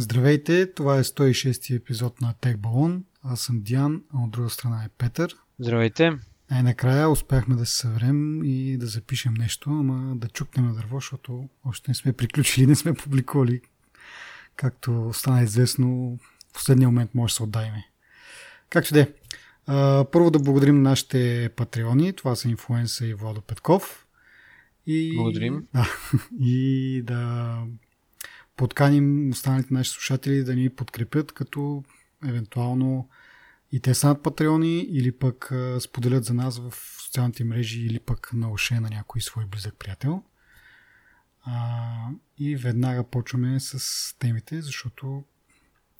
Здравейте, това е 106 епизод на Tech Balloon. Аз съм Диан, а от друга страна е Петър. Здравейте. Най-накрая успяхме да се съврем и да запишем нещо, ама да чукнем на дърво, защото още не сме приключили, не сме публикували. Както стана известно, в последния момент може да се отдайме. Както де. Първо да благодарим нашите патреони. Това са Инфуенса и Владо Петков. И, Благодарим. Да, и да подканим останалите наши слушатели да ни подкрепят, като евентуално и те станат патреони или пък споделят за нас в социалните мрежи или пък на оше на някой свой близък приятел. А, и веднага почваме с темите, защото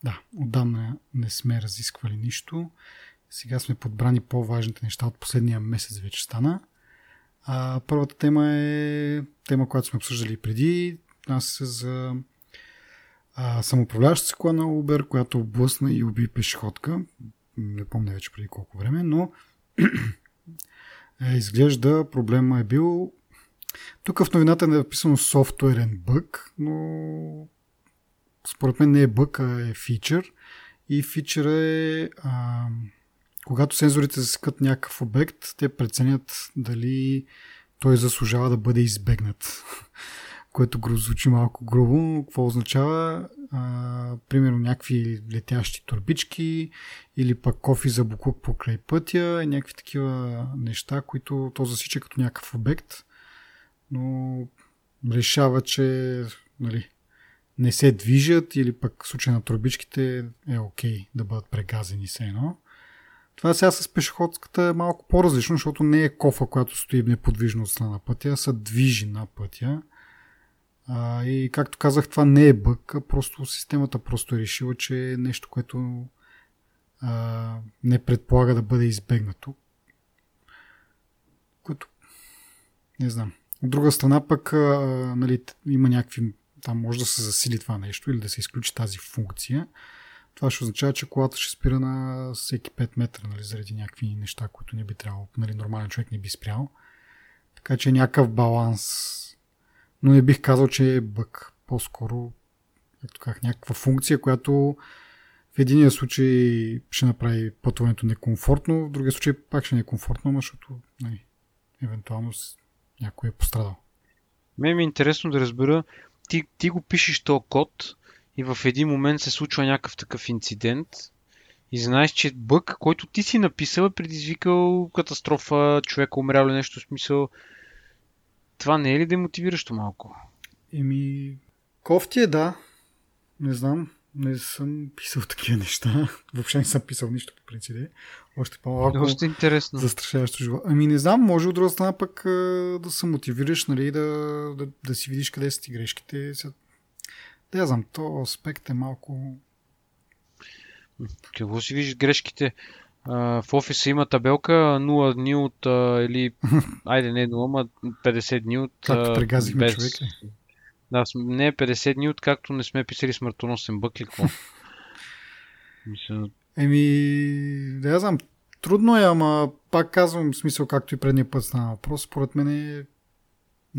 да, отдавна не сме разисквали нищо. Сега сме подбрани по-важните неща от последния месец вече стана. А, първата тема е тема, която сме обсъждали преди. Нас е за а, самоуправляваща се кола на Uber, която облъсна и уби пешеходка. Не помня вече преди колко време, но е, изглежда проблема е бил тук в новината е написано софтуерен бък, но според мен не е бък, а е фичър. И фичъра е а, когато сензорите засекат някакъв обект, те преценят дали той заслужава да бъде избегнат. Което звучи малко грубо. Какво означава? А, примерно някакви летящи турбички или пък кофи за буклук покрай пътя, някакви такива неща, които то засича като някакъв обект, но решава, че нали, не се движат или пък в случай на турбичките е окей okay да бъдат прегазени се едно. Това сега с пешеходската е малко по-различно, защото не е кофа, която стои неподвижно от страна на пътя, а се движи на пътя. А, и както казах, това не е бък, а просто системата просто е решила, че е нещо, което а, не предполага да бъде избегнато. Което не знам. От друга страна пък а, нали, има някакви там може да се засили това нещо или да се изключи тази функция това ще означава, че колата ще спира на всеки 5 метра, нали, заради някакви неща, които не би трябвало, нали, нормален човек не би спрял. Така че някакъв баланс. Но не бих казал, че е бък. По-скоро, както казах, някаква функция, която в единия случай ще направи пътуването некомфортно, в другия случай пак ще е комфортно, защото нали, евентуално някой е пострадал. Ме ми е интересно да разбера, ти, ти го пишеш този код, и в един момент се случва някакъв такъв инцидент и знаеш, че бък, който ти си написал, е предизвикал катастрофа, човек умрял или нещо в смисъл. Това не е ли демотивиращо малко? Еми, кофти е да. Не знам. Не съм писал такива неща. Въобще не съм писал нищо по принцип. Още по-малко. Още интересно. Застрашаващо живота. Ами не знам, може от друга страна пък да се мотивираш, нали, да, да, да си видиш къде са ти грешките. Да, знам, то аспект е малко... Какво си виждаш грешките? В офиса има табелка 0 дни от или айде не 0, ама 50 дни от Както прегазихме без... човек Да, не 50 дни от както не сме писали смъртоносен бък ли какво? Еми, да я знам, трудно е, ама пак казвам смисъл, както и предния път стана въпрос, според мен е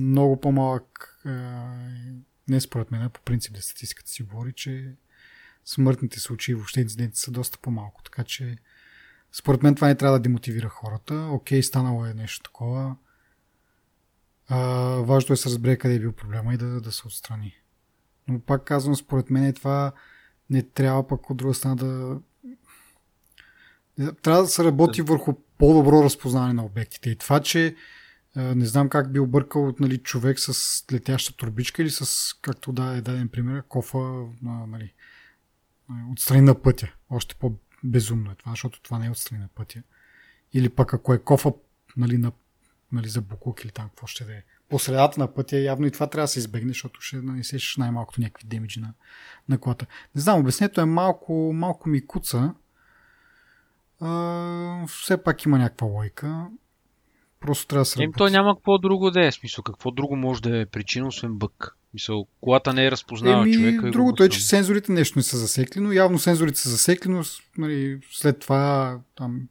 много по-малък не според мен, по принцип да статистиката си говори, че смъртните случаи, въобще инциденти са доста по-малко. Така че според мен това не трябва да демотивира хората. Окей, станало е нещо такова. А, важно е да се разбере къде е бил проблема и да, да се отстрани. Но пак казвам, според мен това не трябва пък от друга страна да трябва да се работи върху по-добро разпознаване на обектите. И това, че не знам как би объркал нали, човек с летяща турбичка или с, както да е даден пример, кофа нали, отстрани на пътя. Още по-безумно е това, защото това не е отстрани на пътя. Или пък ако е кофа нали, на, нали, за буклук или там какво ще да е. По средата на пътя явно и това трябва да се избегне, защото ще нанесеш най-малкото някакви демиджи на, на колата. Не знам, обяснението е малко, малко ми куца. А, все пак има някаква лойка. Просто трябва да се Ем, той няма какво друго да е. Смисъл, какво друго може да е причина, освен бък? Мисъл, колата не е разпознава Еми, човека. Другото е, че сензорите нещо не са засекли, но явно сензорите са засекли, но нали, след това там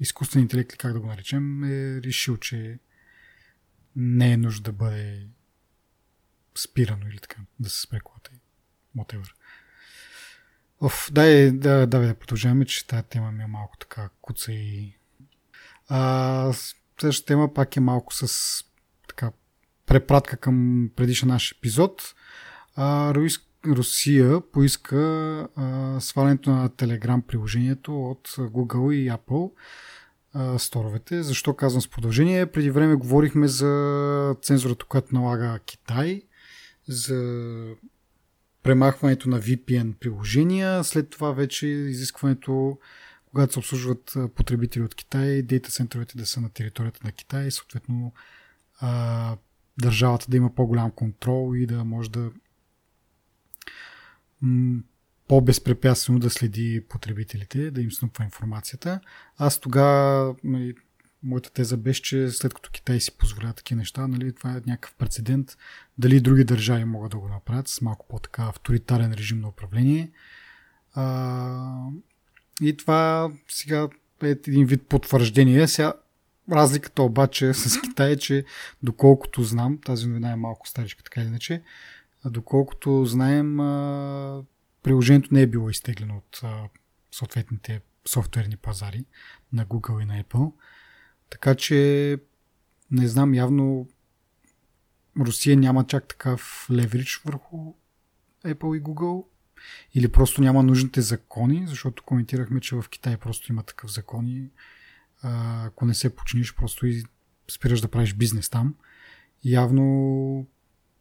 изкуствен интелект, как да го наречем, е решил, че не е нужда да бъде спирано или така, да се спре колата. Whatever. Оф, дай, да, да, да, продължаваме, че тази тема ми е малко така куца и... А, следващата тема пак е малко с препратка към предишния наш епизод. Русия поиска свалянето на Telegram приложението от Google и Apple сторовете. Защо казвам с продължение? Преди време говорихме за цензурата, която налага Китай, за премахването на VPN приложения, след това вече изискването, когато се обслужват потребители от Китай, дейта центровете да са на територията на Китай, съответно държавата да има по-голям контрол и да може да по-безпрепятствено да следи потребителите, да им снупва информацията. Аз тогава, нали, моята теза беше, че след като Китай си позволява такива неща, нали, това е някакъв прецедент. Дали други държави могат да го направят с малко по-така авторитарен режим на управление. А, и това сега е един вид потвърждение. Сега разликата обаче с Китай е, че доколкото знам, тази новина е малко старичка така или иначе, доколкото знаем, приложението не е било изтеглено от съответните софтуерни пазари на Google и на Apple. Така че не знам, явно Русия няма чак такъв леверидж върху Apple и Google или просто няма нужните закони, защото коментирахме, че в Китай просто има такъв ако не се починиш, просто и спираш да правиш бизнес там. Явно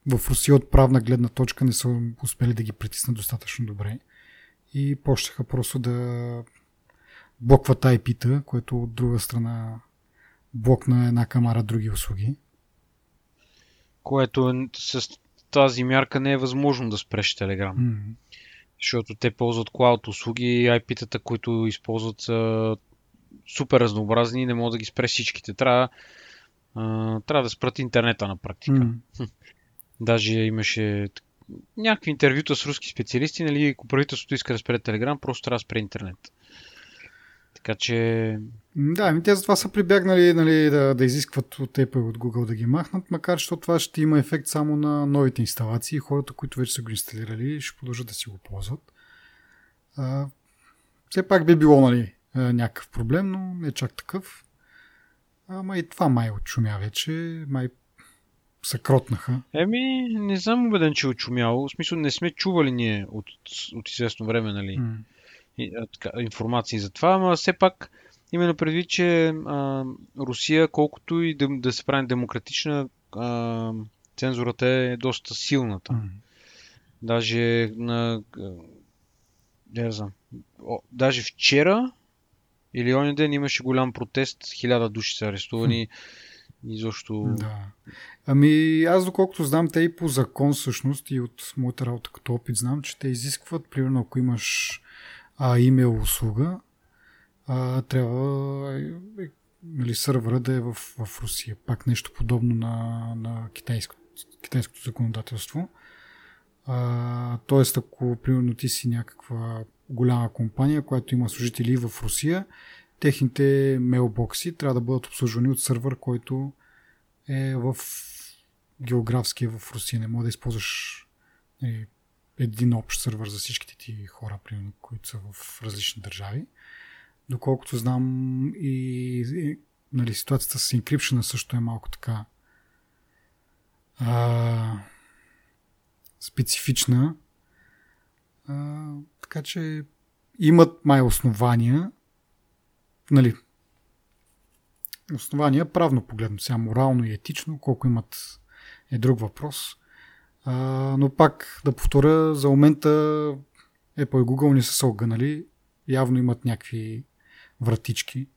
в Русия от правна гледна точка не са успели да ги притиснат достатъчно добре и почнаха просто да блокват IP-та, което от друга страна блокна една камара други услуги. Което с тази мярка не е възможно да спреш Telegram. Mm. Защото те ползват клауд услуги и IP-тата, които използват са супер разнообразни и не могат да ги спреш всичките. Трябва, а, трябва да спрат интернета на практика. Mm. Даже имаше някакви интервюта с руски специалисти, нали, ако правителството иска да спре Телеграм, просто трябва да спре интернет. Така че... Да, ми те затова са прибягнали нали, да, да изискват от Apple и от Google да ги махнат, макар че това ще има ефект само на новите инсталации. Хората, които вече са го инсталирали, ще продължат да си го ползват. А, все пак би било нали, някакъв проблем, но не чак такъв. Ама и това май отшумя вече. Май се кротнаха. Еми, не съм убеден, че е очумяло. В смисъл, не сме чували ние от, от известно време, нали, mm. и, така, информации за това, но все пак именно предвид, че а, Русия, колкото и да, да се прави демократична, а, цензурата е доста силната. Mm. Даже на... Не знам. О, даже вчера или онен ден имаше голям протест, хиляда души са арестувани. Изобщо... Да. Ами аз доколкото знам, те и по закон всъщност и от моята работа като опит знам, че те изискват, примерно ако имаш а, имейл услуга, а, трябва е, нали, сървъра да е в, в Русия. Пак нещо подобно на, на китайско, китайското законодателство. А, тоест, ако примерно ти си някаква голяма компания, която има служители в Русия, техните мейлбокси трябва да бъдат обслужвани от сървър, който е в географски в Русия. Не може да използваш е, един общ сървър за всичките ти хора, примерно, които са в различни държави. Доколкото знам и, и нали, ситуацията с encryption също е малко така а, специфична. Така че имат май основания нали, основания, правно погледно, сега морално и етично, колко имат е друг въпрос. А, но пак да повторя, за момента Apple и Google не са се огънали. Явно имат някакви вратички.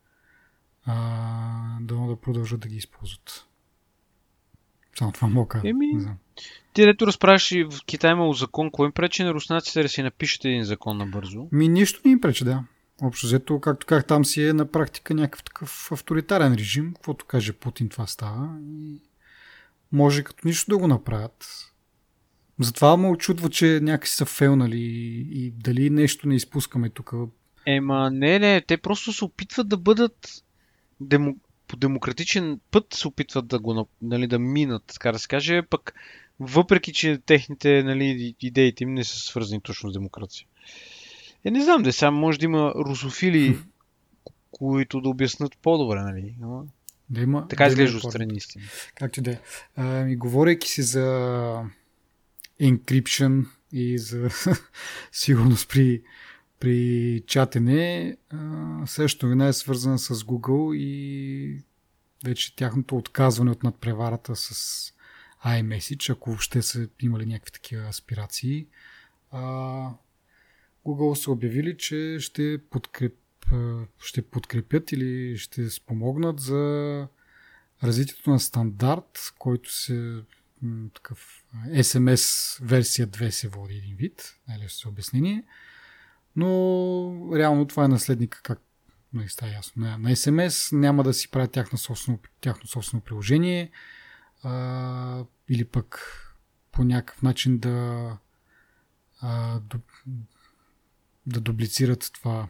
А, да, да продължат да ги използват. Само това мога да Еми, ти дето разправяш и в Китай имало закон, кой им пречи на руснаците да си напишете един закон набързо? Ми нищо не им пречи, да. Общо взето, както как там си е на практика някакъв такъв авторитарен режим. Каквото каже Путин, това става. И може като нищо да го направят. Затова ме очудва, че някакси са фелнали и дали нещо не изпускаме тук. Ема, не, не, те просто се опитват да бъдат демо, по демократичен път се опитват да го нали, да минат, така да се каже, пък въпреки, че техните нали, идеите им не са свързани точно с демокрация. Е, не знам, да сега може да има русофили, които да обяснат по-добре, нали? Но... Да има, Така да изглежда отстрани истина. Както и да е. Говорейки си за encryption и за сигурност при, при чатене, а, същото новина е свързана с Google и вече тяхното отказване от надпреварата с iMessage, ако въобще са имали някакви такива аспирации. Google са обявили, че ще, подкреп, ще подкрепят или ще спомогнат за развитието на стандарт, който се такъв SMS версия 2 се води един вид, най-лесно за обяснение. Но реално това е наследника, как не става ясно. На, на SMS няма да си правят тяхно собствено, тяхно собствено приложение а, или пък по някакъв начин да а, до, да дублицират това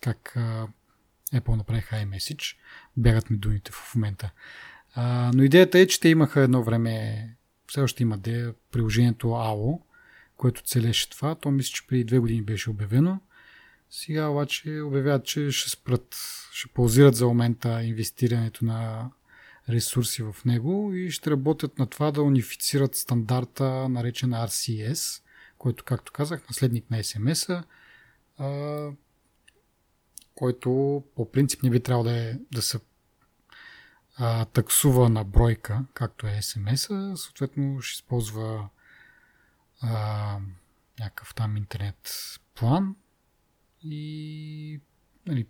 как а, Apple направиха iMessage. Бягат ми думите в момента. А, но идеята е, че те имаха едно време, все още има де, приложението AO, което целеше това. То мисля, че преди две години беше обявено. Сега обаче обявяват, че ще спрат, ще паузират за момента инвестирането на ресурси в него и ще работят на това да унифицират стандарта, наречен RCS, който, както казах, наследник на SMS-а, а, който по принцип не би трябвало да, е, да се а, таксува на бройка, както е SMS-а, съответно ще използва а, някакъв там интернет план и нали,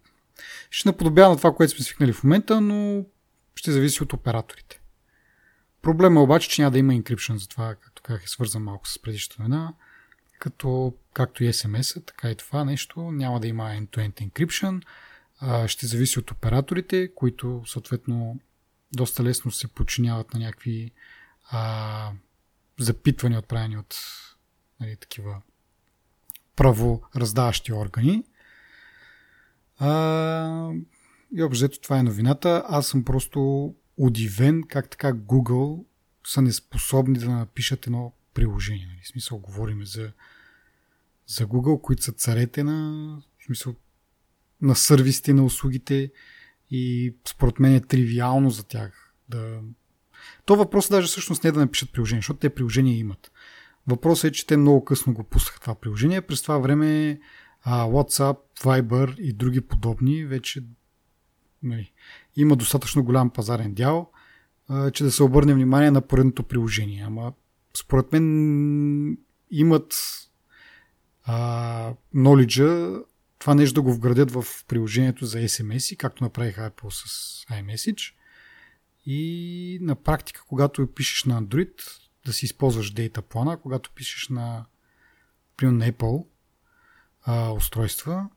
ще наподобява на това, което сме свикнали в момента, но ще зависи от операторите. Проблема е обаче, че няма да има encryption, затова, както казах, е свързан малко с предишната новина, като както и SMS-а, така и това нещо няма да има end-to-end encryption, а, ще зависи от операторите, които съответно доста лесно се подчиняват на някакви а, запитвания, отправени от нали, такива правораздаващи органи. А, и общо това е новината. Аз съм просто удивен как така Google са неспособни да напишат едно приложение. Нали? В смисъл, говорим за, за Google, които са царете на, в смисъл, на сервисите, на услугите и според мен е тривиално за тях да... То въпрос даже всъщност не е да напишат приложение, защото те приложения имат. Въпросът е, че те много късно го пуснаха това приложение. През това време WhatsApp, Viber и други подобни вече нали, има достатъчно голям пазарен дял, че да се обърне внимание на поредното приложение. Ама според мен имат а, knowledge това нещо да го вградят в приложението за SMS, както направиха Apple с iMessage. И на практика, когато пишеш на Android, да си използваш дейта плана, когато пишеш на, примерно на Apple а, устройства,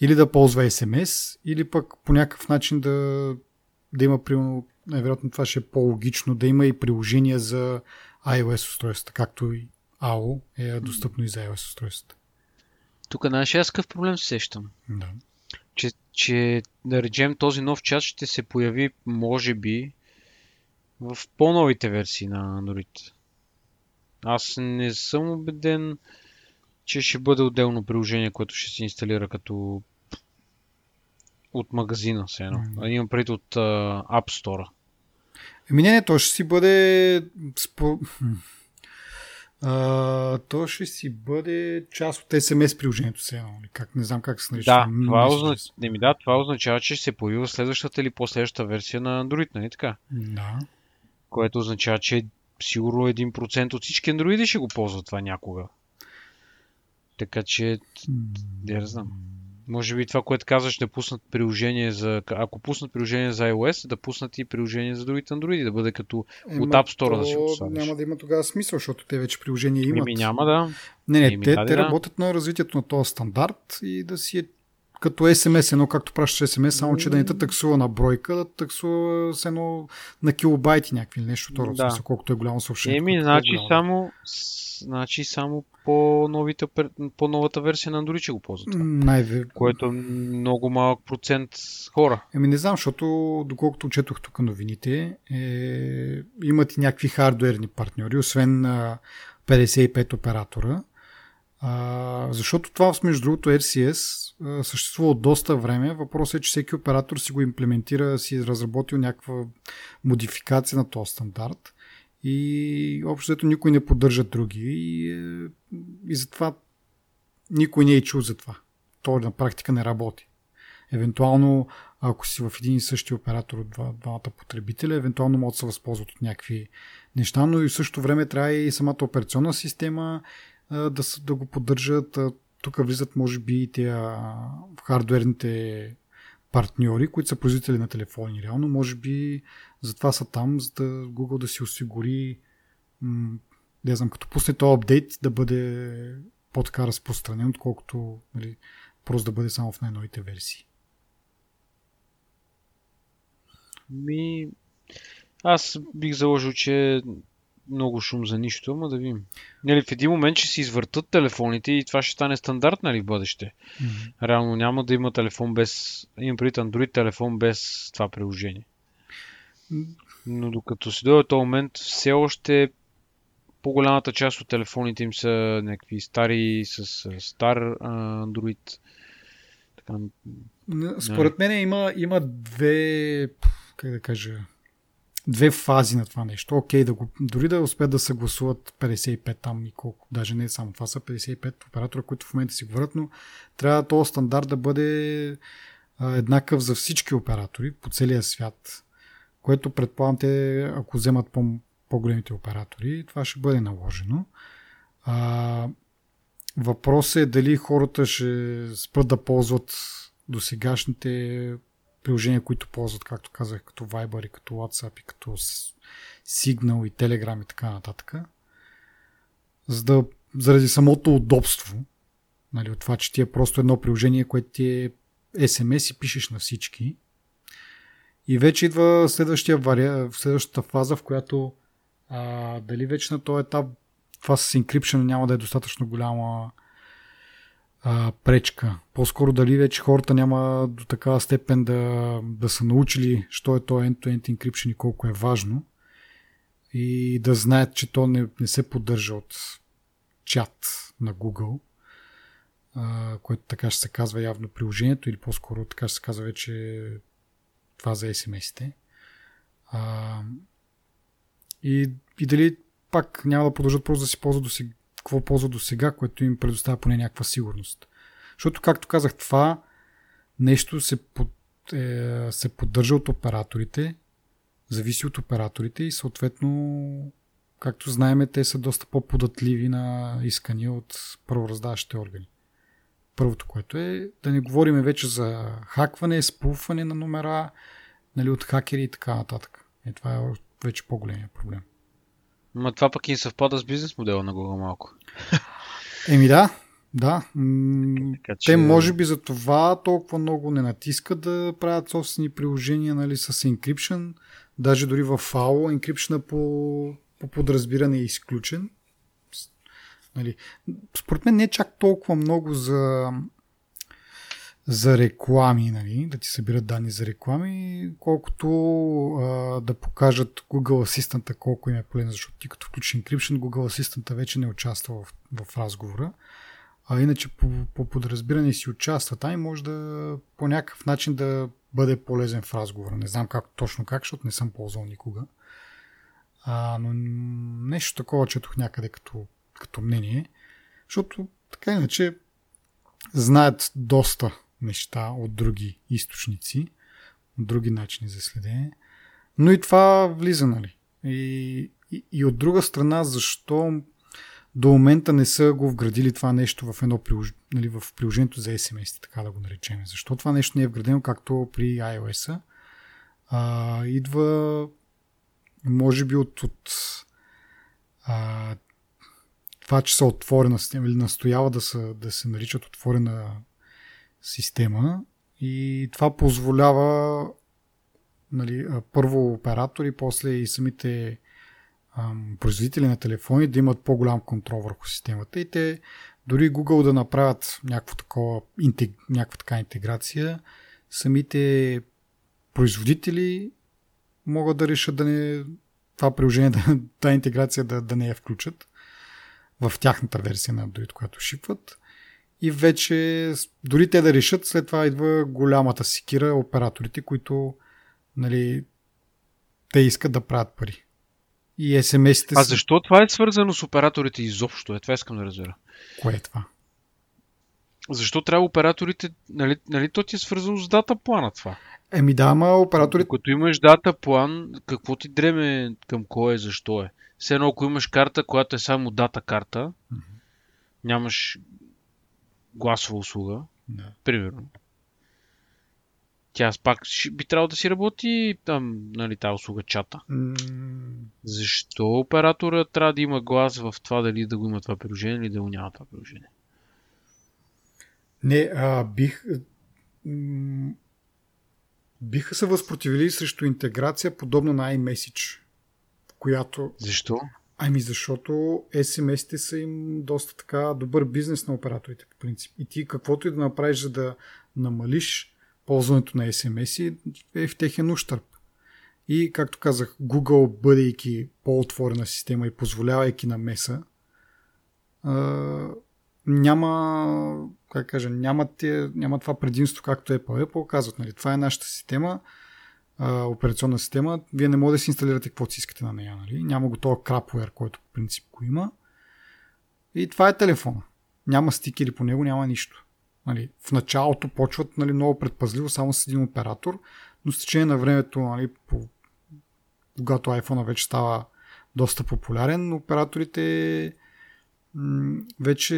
или да ползва SMS, или пък по някакъв начин да, да има, примерно, най-вероятно това ще е по-логично, да има и приложения за iOS устройствата, както и AO е достъпно и за iOS устройствата. Тук, знаеш, аз какъв проблем се сещам? Да. Че, че, да речем, този нов чат ще се появи, може би, в по-новите версии на Android. Аз не съм убеден, че ще бъде отделно приложение, което ще се инсталира като от магазина, все едно. Mm. Имам пред от uh, App Store. Еми не, не, то ще си бъде спо... а, то ще си бъде част от SMS приложението сега, нали? как, не знам как се нарича. Да, това, озна... не ми, да, това означава, че ще се появи следващата или последващата версия на Android, нали така? Да. Което означава, че сигурно 1% от всички андроиди ще го ползват това някога. Така че, я знам. Може би това, което казваш, да пуснат приложение за... Ако пуснат приложение за iOS, да пуснат и приложение за другите андроиди, да бъде като... Ема, От App Store да си то го слагаш. Няма да има тогава смисъл, защото те вече приложения имат. Еми няма да. Не, не, Еми, те, да, те да. работят на развитието на този стандарт и да си е като SMS, едно както пращаш SMS, само че да не те таксува на бройка, да таксува с едно на килобайти някакви нещо второ, Да. да. колкото е голямо съобщение. Еми, значи само, с- значи само по, новите, по новата версия на Android ще го ползват. Най- Което е много малък процент хора. Еми не знам, защото доколкото четох тук новините, е, имат и някакви хардуерни партньори, освен а, 55 оператора. А, защото това, между другото, RCS а, съществува от доста време. Въпросът е, че всеки оператор си го имплементира, си е разработил някаква модификация на този стандарт и общо никой не поддържа други и, е, и затова никой не е чул за това. То на практика не работи. Евентуално, ако си в един и същи оператор от два, двамата потребителя, евентуално могат да се възползват от някакви неща, но и в същото време трябва и самата операционна система да, да го поддържат. Тук влизат, може би, и тези хардуерните партньори, които са производители на телефони. Реално, може би, затова са там, за да Google да си осигури не знам, като пусне този апдейт да бъде по-така разпространен, отколкото нали, просто да бъде само в най-новите версии. Ми, аз бих заложил, че много шум за нищо, ама да видим. Нали, в един момент ще си извъртат телефоните и това ще стане стандарт нали, в бъдеще. Mm-hmm. Реално няма да има телефон без, имам преди Android телефон без това приложение. Но докато се дойде този момент, все още по-голямата част от телефоните им са някакви стари с стар Android. Така, Според мен има, има две, как да кажа, две фази на това нещо. Окей, да го, дори да успеят да съгласуват 55 там и колко, даже не само това са 55 оператора, които в момента си говорят, но трябва този стандарт да бъде а, еднакъв за всички оператори по целия свят, което предполагам те, ако вземат по, по-големите оператори, това ще бъде наложено. А, въпросът е дали хората ще спрат да ползват досегашните приложения, които ползват, както казах, като Viber и като WhatsApp и като Signal и Telegram и така нататък. За да, заради самото удобство, нали, от това, че ти е просто едно приложение, което ти е SMS и пишеш на всички. И вече идва следващия вариа, следващата фаза, в която а, дали вече на този етап това с encryption няма да е достатъчно голяма а, пречка. По-скоро дали вече хората няма до такава степен да, да са научили, що е то end-to-end encryption и колко е важно и да знаят, че то не, не се поддържа от чат на Google, а, което така ще се казва явно приложението или по-скоро така ще се казва вече това за SMS-ите. А, и, и дали пак няма да продължат просто да си ползват до сега, какво ползват до сега, което им предоставя поне някаква сигурност. Защото, както казах, това нещо се, под, е, се поддържа от операторите, зависи от операторите и съответно, както знаеме, те са доста по-податливи на искания от правораздаващите органи. Първото, което е да не говорим вече за хакване, спулване на номера нали, от хакери и така нататък. Е, това е вече по-големия проблем. Ма това пък и съвпада с бизнес модела на Google малко. Еми да, да. Така, че... Те може би за това толкова много не натискат да правят собствени приложения нали, с encryption. Даже дори в FAO encryption по, по подразбиране е изключен. Нали. Според мен не е чак толкова много за за реклами, нали, да ти събират данни за реклами, колкото а, да покажат Google Assistant колко им е полезно, защото ти като включиш encryption, Google Assistant вече не участва в, в разговора. А иначе по, по подразбиране си участва там и може да по някакъв начин да бъде полезен в разговора. Не знам как, точно как, защото не съм ползвал никога. А, но нещо такова четох някъде като, като мнение, защото така иначе знаят доста неща от други източници, от други начини за следене. Но и това влиза, нали? И, и, и от друга страна, защо до момента не са го вградили това нещо в едно прилож... нали, в приложението за SMS, така да го наречем. Защо това нещо не е вградено както при iOS-а? А, идва може би от, от а, това, че са отворена система или настоява да, са, да се наричат отворена система и това позволява нали, първо оператори, после и самите ам, производители на телефони да имат по-голям контрол върху системата и те дори Google да направят някаква, такова, интег, някаква така интеграция, самите производители могат да решат да не това приложение, да, тази интеграция да, да не я включат. в тяхната версия на Android, която шипват. И вече, дори те да решат, след това идва голямата секира операторите, които нали, те искат да правят пари. И SMS-те А защо това е свързано с операторите изобщо? Е, това искам да разбера. Кое е това? Защо трябва операторите... Нали, нали то ти е свързано с дата плана това? Еми да, ама операторите... Като имаш дата план, какво ти дреме към кой е, защо е? Все едно, ако имаш карта, която е само дата карта, mm-hmm. нямаш гласова услуга, Да. примерно. Тя пак би трябвало да си работи там, нали, тази услуга чата. М, Защо оператора трябва да има глас в това дали да го има това приложение или да го няма това приложение? Не, а, бих... м, Биха се възпротивили срещу интеграция, подобна на iMessage, която Защо? Ами защото SMS-те са им доста така добър бизнес на операторите по принцип. И ти каквото и да направиш, за да намалиш ползването на SMS е в техен ущърп. И както казах, Google, бъдейки по-отворена система и позволявайки намеса, а, няма, как кажа, няма, те, няма това предимство, както Apple. Apple казват, нали, това е нашата система, операционна система, вие не можете да си инсталирате каквото си искате на нея. Нали? Няма го този крапуер, който по принцип го има. И това е телефона. Няма стикери по него, няма нищо. Нали? В началото почват нали, много предпазливо само с един оператор, но с течение на времето, нали, по... когато iPhone вече става доста популярен, операторите вече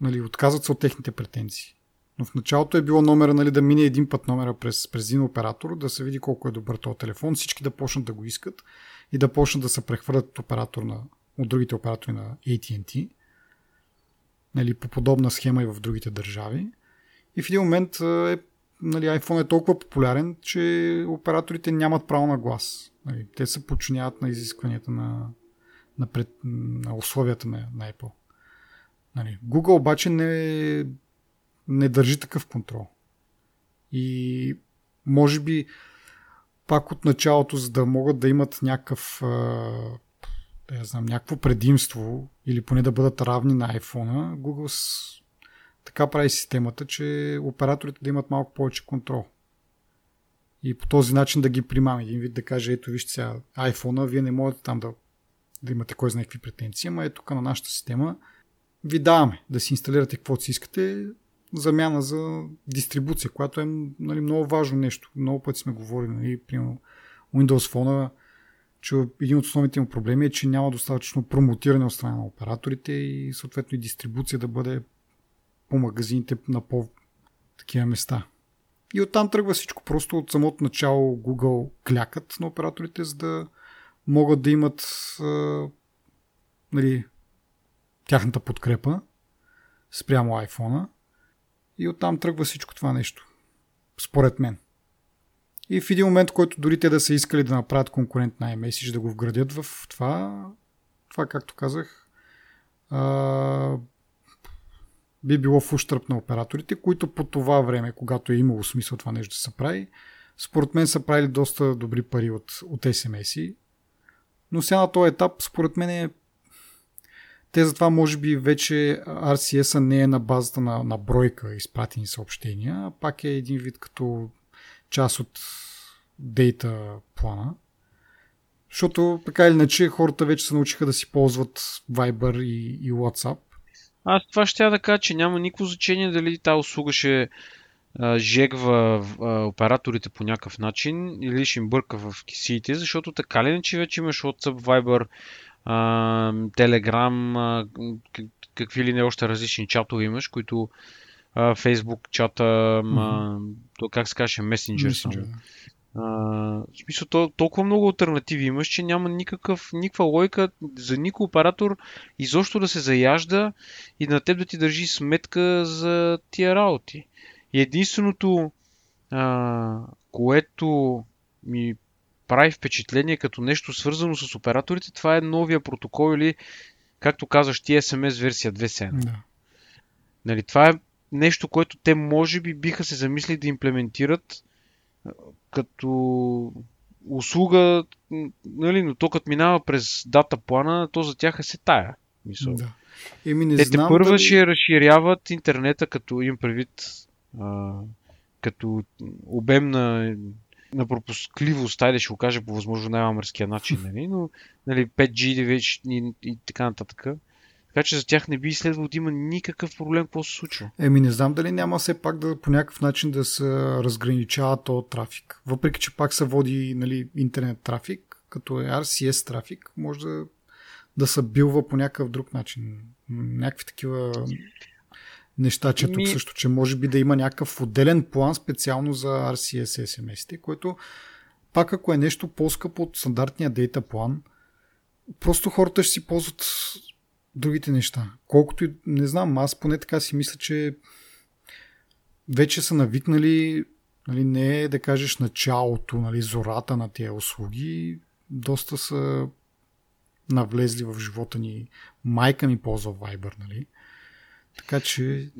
нали, отказват се от техните претенции. Но в началото е било номера нали, да мине един път номера през, през един оператор, да се види колко е добър този телефон, всички да почнат да го искат и да почнат да се прехвърлят от, оператор на, от другите оператори на AT&T. Нали, по подобна схема и в другите държави. И в един момент е, нали, iPhone е толкова популярен, че операторите нямат право на глас. Нали, те се подчиняват на изискванията на, на, пред, на условията на, на Apple. Нали, Google обаче не, не държи такъв контрол. И може би пак от началото, за да могат да имат някакъв да знам, някакво предимство или поне да бъдат равни на iPhone, Google с... така прави системата, че операторите да имат малко повече контрол. И по този начин да ги примаме. Един вид да каже, ето вижте сега iPhone, вие не можете там да, да имате кой знае какви претенции, ама ето тук на нашата система ви даваме да си инсталирате каквото си искате, замяна за дистрибуция, която е нали, много важно нещо. Много пъти сме говорили, нали, примерно Windows Phone, че един от основните му проблеми е, че няма достатъчно промотиране от страна на операторите и съответно и дистрибуция да бъде по магазините на по такива места. И оттам тръгва всичко. Просто от самото начало Google клякат на операторите, за да могат да имат а, нали, тяхната подкрепа спрямо iPhone. И оттам тръгва всичко това нещо. Според мен. И в един момент, който дори те да са искали да направят конкурент на iMessage, да го вградят в това, това както казах, а, би било в ущърп на операторите, които по това време, когато е имало смисъл това нещо да се прави, според мен са правили доста добри пари от, от SMS-и. Но сега на този етап, според мен е те затова може би вече RCS-а не е на базата на, на бройка изпратени съобщения, а пак е един вид като част от дейта плана. Защото така или иначе хората вече се научиха да си ползват Viber и, и WhatsApp. Аз това ще да кажа, че няма никакво значение дали тази услуга ще а, жегва а, операторите по някакъв начин или ще им бърка в кисиите, защото така ли иначе вече имаш WhatsApp, Viber, Telegram, какви ли не още различни чатове имаш, които Facebook чата, mm-hmm. то как се каже. Messenger. А, в смисъл, то, толкова много альтернативи имаш, че няма никакъв, никаква лойка за никой оператор изобщо да се заяжда и на теб да ти държи сметка за тия работи. И единственото, а, което ми прави впечатление като нещо свързано с операторите, това е новия протокол или, както казваш, ти SMS версия 2.7. Да. Нали, това е нещо, което те може би биха се замислили да имплементират като услуга, нали, но то като минава през дата плана, то за тях е се тая. Мисъл. Да. Еми, не Те знам те първа дали- ще разширяват интернета, като им предвид а, като обем на, на пропускливост, тай да ще го кажа по възможно най-мърския начин, нали? но нали, 5G вече и, и така нататък. Така че за тях не би следвало да има никакъв проблем какво се случва. Еми не знам дали няма все пак да по някакъв начин да се разграничава този трафик. Въпреки, че пак се води нали, интернет трафик, като е RCS трафик, може да, да се билва по някакъв друг начин. Някакви такива неща, че тук Ми- също, че може би да има някакъв отделен план специално за RCS SMS-те, което пак ако е нещо по-скъпо от стандартния дейта план, просто хората ще си ползват другите неща. Колкото и, не знам, аз поне така си мисля, че вече са навикнали, нали, не е да кажеш началото, нали, зората на тези услуги, доста са навлезли в живота ни. Майка ми ползва Viber, нали? Така че,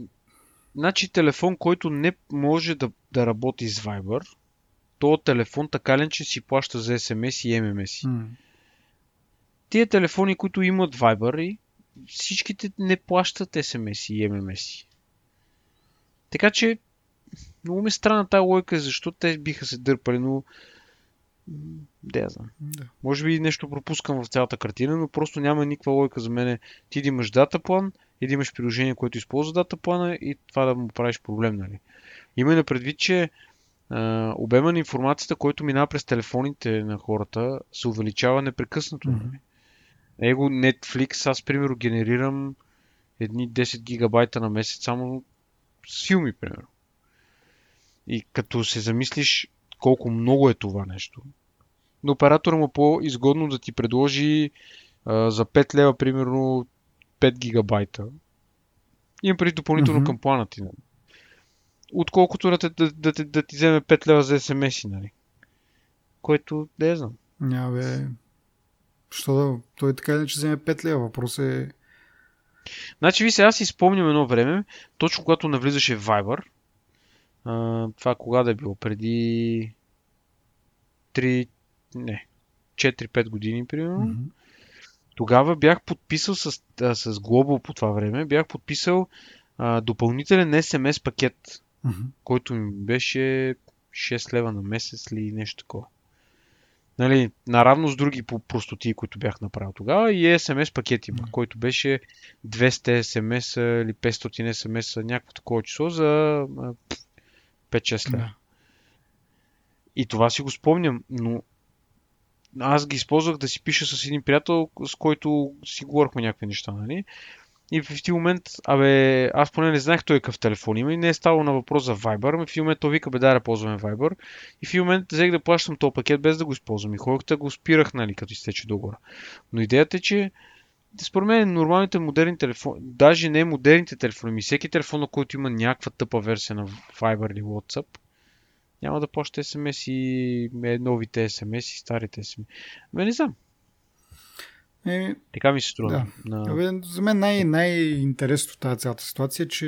Значи телефон, който не може да, да работи с Viber, то телефон така ли, че си плаща за SMS и MMS. м, Тия телефони, които имат Viber, и всичките не плащат SMS и MMS. Така че много ми е странна тази логика, защо те биха се дърпали, но де я знам. да. Може би нещо пропускам в цялата картина, но просто няма никаква логика за мене. Ти да имаш дата план и да имаш приложение, което използва дата плана и това да му правиш проблем, нали? Има и на предвид, че а, обема на информацията, който минава през телефоните на хората, се увеличава непрекъснато. Мгм. Нали? Его Netflix, аз примерно генерирам едни 10 гигабайта на месец само с филми, примерно. И като се замислиш колко много е това нещо, на оператора му е по-изгодно да ти предложи а, за 5 лева, примерно 5 гигабайта. Имам преди допълнително Мгм. към плана ти. Нали? Отколкото да, да, да, да, да ти вземе 5 лева за SMS-и, нали? Което, я знам. Няма бе. Що да, той така иначе вземе 5 лева. Въпрос е... Значи, ви сега си спомням едно време, точно когато навлизаше Viber, а, това кога да е било, преди 3, не, 4-5 години, примерно. Мгм. Тогава бях подписал с, а, с Global по това време, бях подписал а, допълнителен SMS пакет, Мгм. който ми беше 6 лева на месец или нещо такова. Нали, наравно с други по простоти, които бях направил тогава и SMS пакет има, Мгм. който беше 200 SMS или 500 SMS, някакво такова число за а, 5-6 лева. Да. И това си го спомням, но аз ги използвах да си пиша с един приятел, с който си говорихме някакви неща, нали? И в един момент, абе, аз поне не знаех той какъв телефон има и не е ставало на въпрос за Viber, ами в един момент той вика, бе, дай да ползваме Viber. И в един момент взех да плащам този пакет без да го използвам. И да го спирах, нали, като изтече договора. Но идеята е, че според мен нормалните модерни телефони, даже не модерните телефони, ми всеки телефон, на който има някаква тъпа версия на Viber или WhatsApp, няма да плаща SMS и новите SMS и старите SMS. Бе, не знам. Е, Така ми се струва. Да. На... За мен най- най-интересното в тази цялата ситуация е, че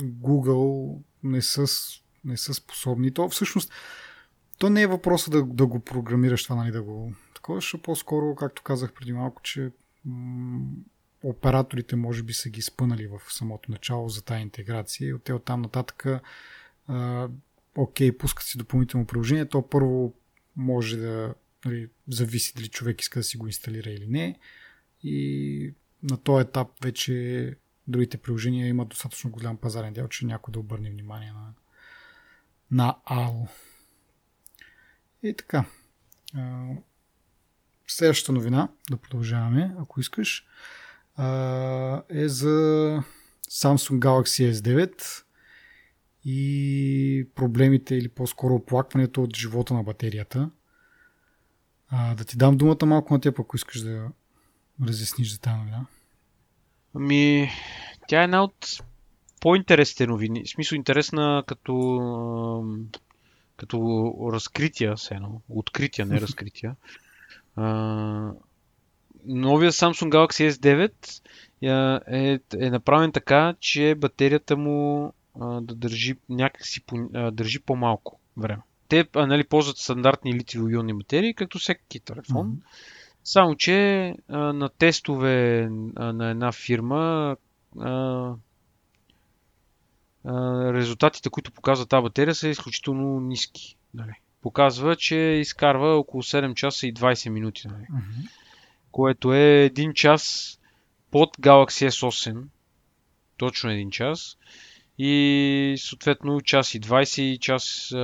Google не са, не са способни. То всъщност то не е въпроса да, да го програмираш това, нали, да го такова, ще по-скоро, както казах преди малко, че м- операторите може би са ги спънали в самото начало за тази интеграция и от те оттам нататък а, окей, пускат си допълнително приложение, то първо може да нали, зависи дали човек иска да си го инсталира или не и на този етап вече другите приложения имат достатъчно голям пазарен дял, че някой да обърне внимание на, на AL. И така. Следващата новина, да продължаваме, ако искаш, е за Samsung Galaxy S9 и проблемите или по-скоро оплакването от живота на батерията. А, да ти дам думата малко на теб, ако искаш да разясниш за тази новина. Ами, тя е една от по-интересните новини. В смисъл интересна като, като разкрития, все едно. Открития, не разкрития. А, новия Samsung Galaxy S9 а, е, е направен така, че батерията му а, да държи някакси по, а, държи по-малко време. Те а, нали, ползват стандартни литиево-ионни батерии, както всеки телефон. Мгм. Само, че а, на тестове а, на една фирма а, а, резултатите, които показва тази батерия, са изключително ниски. Нали. Показва, че изкарва около 7 часа и 20 минути. Нали. Мгм. Което е 1 час под Galaxy S8. Точно 1 час. И съответно час и 20 и час,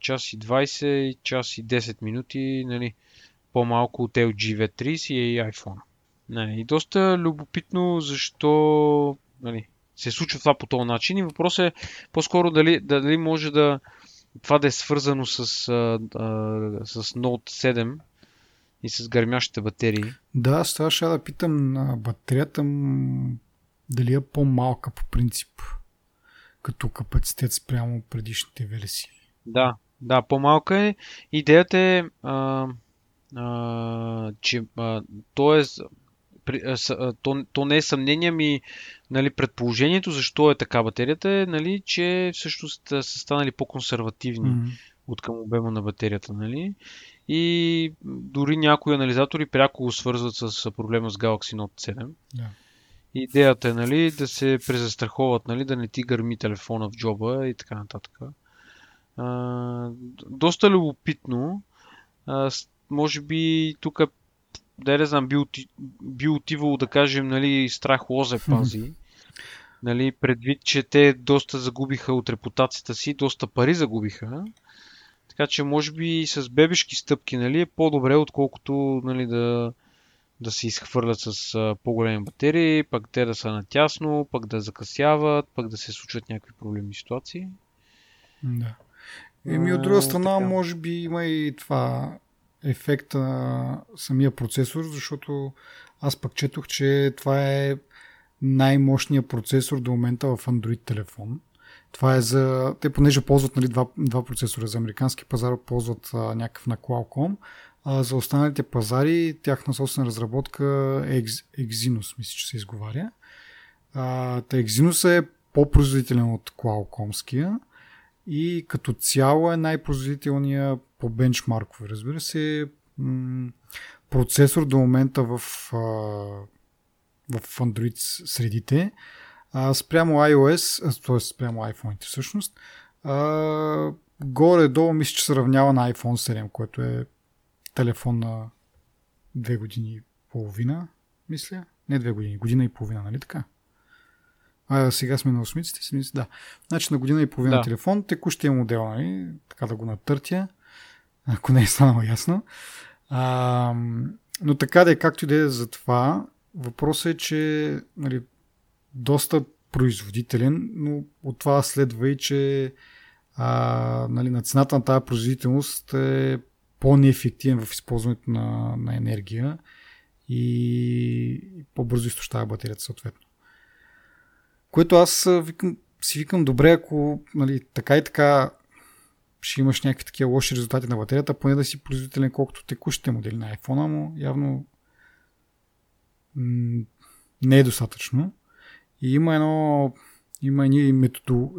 час и 20 и час и 10 минути. Нали, по-малко от LG V30 и iPhone. Нали, и доста любопитно защо нали, се случва това по този начин. И въпросът е по-скоро дали, дали може да това да е свързано с, а, а, с Note 7 и с гърмящите батерии. Да, това ще да питам на батерията м, дали е по-малка по принцип като капацитет спрямо предишните версии. Да, да, по-малка е. Идеята е, а, а, че а, то, е, то, то не е съмнение ми, нали, предположението защо е така батерията е, нали, че всъщност са станали по-консервативни М, от към обема на батерията, нали? И дори някои анализатори пряко го свързват с проблема с Galaxy Note 7. Да. Идеята е, нали, да се презастраховат, нали, да не ти гърми телефона в джоба и така нататък. А, доста любопитно. А, може би тук, да не знам, би, оти, би отивало да кажем, нали, страх лозе пази. Нали, предвид, че те доста загубиха от репутацията си, доста пари загубиха. Така че може би с бебешки стъпки нали, е по-добре, отколкото нали, да, да се изхвърлят с по-големи батерии, пък те да са натясно, пък да закъсяват, пък да се случват някакви проблемни ситуации. Да. Еми, от друга страна, така. може би има и това ефекта на самия процесор, защото аз пък четох, че това е най-мощният процесор до момента в Android телефон. Това е за... Те понеже ползват нали, два, два процесора за американски пазар, ползват а, някакъв на Qualcomm, а за останалите пазари тяхна собствена разработка е Ex- Exynos, мисля, че се изговаря. А, та Exynos е по-производителен от Qualcommския и като цяло е най-производителният по бенчмаркове, разбира се, процесор до момента в, в Android средите. Спрямо iOS, т.е. спрямо iPhone всъщност, горе-долу мисля, че се равнява на iPhone 7, което е телефон на две години и половина, мисля. Не две години, година и половина, нали така? А, сега сме на осмиците, седмиците, да. Значи на година и половина Да. телефон, текущия модел, нали? Така да го натъртя, ако не е станало ясно. А, но така да е, както и да е за това, въпросът е, че нали, доста производителен, но от това следва и, че а, нали, на цената на тази производителност е по-неефективен в използването на, на енергия и по-бързо изтощава батерията съответно. Което аз викам, си викам добре, ако нали, така и така ще имаш някакви такива лоши резултати на батерията, поне да си производителен колкото текущите модели на iPhone, но явно не е достатъчно. И има едно има едни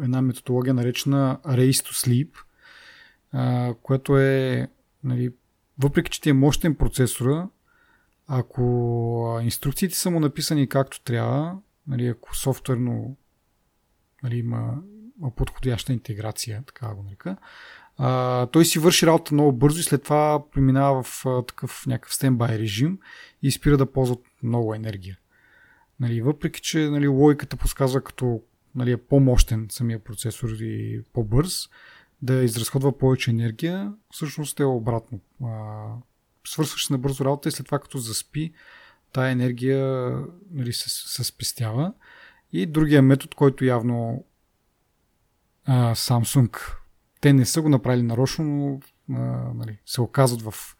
една методология наречена Race to Sleep, а, което е нали, въпреки, че ти е мощен процесора, ако инструкциите са му написани както трябва, нали, ако софтуерно нали, има, подходяща интеграция, така го нарека, а, той си върши работа много бързо и след това преминава в а, такъв някакъв стендбай режим и спира да ползва много енергия. Нали, въпреки, че нали, логиката подсказва като нали, е по-мощен самия процесор и по-бърз, да изразходва повече енергия, всъщност е обратно. Свършваш на бързо работа и след това като заспи, тая енергия нали, се, се спестява. И другия метод, който явно а, Samsung те не са го направили нарочно, но а, нали, се оказват в,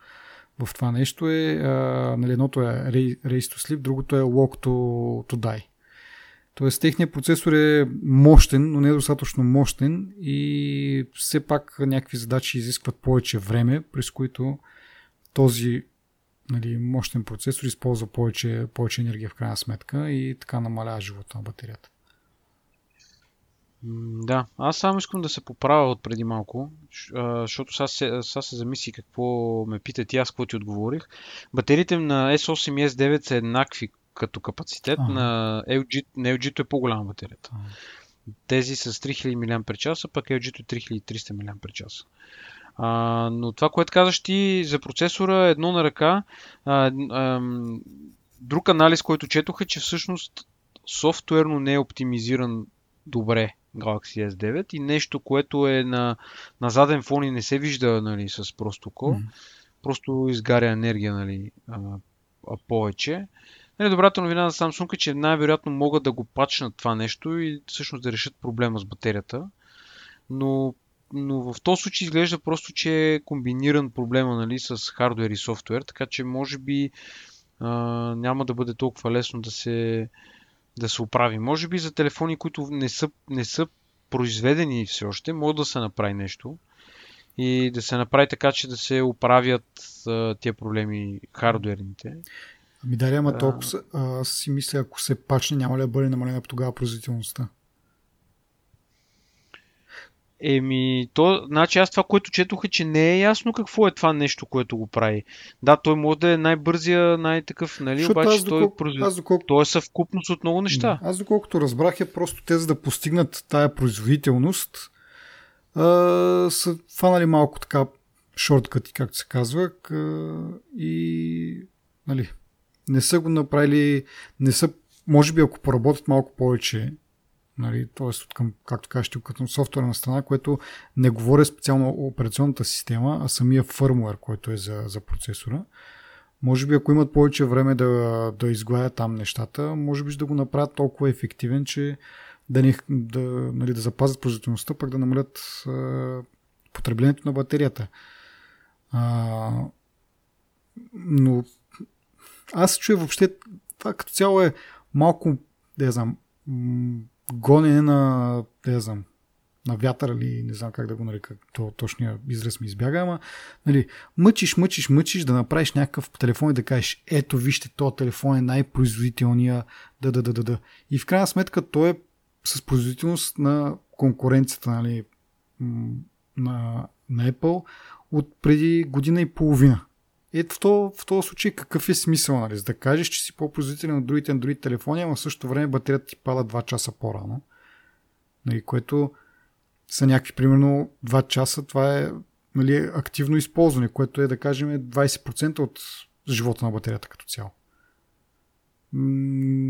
в това нещо е а, нали, едното е Race to Sleep, другото е Walk to, to Die. Тоест техният процесор е мощен, но не е достатъчно мощен и все пак някакви задачи изискват повече време, през които този нали, мощен процесор използва повече, повече енергия в крайна сметка и така намалява живота на батерията. Да, аз само искам да се поправя от преди малко, защото сега се, се замисли какво ме питат и аз, какво ти отговорих. Батериите на S8 и S9 са еднакви като капацитет, ага. на LG, на LG-то е по-голяма батерията. Ага. Тези с 3000 мАч, пък LG-то е 3300 мАч. А, но това, което казаш ти за процесора, едно на ръка. А, а, друг анализ, който четох е, че всъщност софтуерно не е оптимизиран добре Galaxy S9 и нещо, което е на, на заден фон и не се вижда нали, с просто око, mm-hmm. просто изгаря енергия нали, а, а повече. Нали, добрата новина за Samsung е, че най-вероятно могат да го пачнат това нещо и всъщност да решат проблема с батерията. Но, но в този случай изглежда просто, че е комбиниран проблема нали, с хардвер и софтуер, така че може би а, няма да бъде толкова лесно да се, да се оправи. Може би за телефони, които не са, не са произведени все още, може да се направи нещо и да се направи така, че да се оправят а, тия проблеми хардуерните. Ами да, ама толкова аз си мисля, ако се пачне, няма ли да бъде намалена тогава производителността? Еми, то, значи аз това, което четох е, че не е ясно какво е това нещо, което го прави. Да, той може да е най-бързия, най-такъв, нали, Защото обаче доколко, той, аз доколко... той е съвкупност от много неща. Аз доколкото разбрах е просто те, за да постигнат тая производителност, а, са фанали малко така шорткати, както се казва, и нали, не са го направили, не са, може би ако поработят малко повече нали, т.е. от към, както кажеш, като софтуерна страна, което не говоря специално операционната система, а самия фърмуер, който е за, за процесора. Може би ако имат повече време да, да изгладят там нещата, може би ще да го направят толкова ефективен, че да, не, да, нали, да запазят производителността, пък да намалят а, потреблението на батерията. А, но аз чуя въобще това като цяло е малко, да знам, гонене на, не знам, на вятър или не знам как да го нарека, то точния израз ми избяга, ама нали, мъчиш, мъчиш, мъчиш да направиш някакъв телефон и да кажеш, ето вижте, този телефон е най-производителния, да, да, да, да, да. И в крайна сметка той е с производителност на конкуренцията нали, на, на Apple от преди година и половина. Ето в този, в този случай какъв е смисъл, нали? За да кажеш, че си по-производителен от другите Android телефони, ама в същото време батерията ти пада 2 часа по-рано. Нали, което са някакви, примерно, 2 часа. Това е нали, активно използване, което е, да кажем, 20% от живота на батерията като цяло.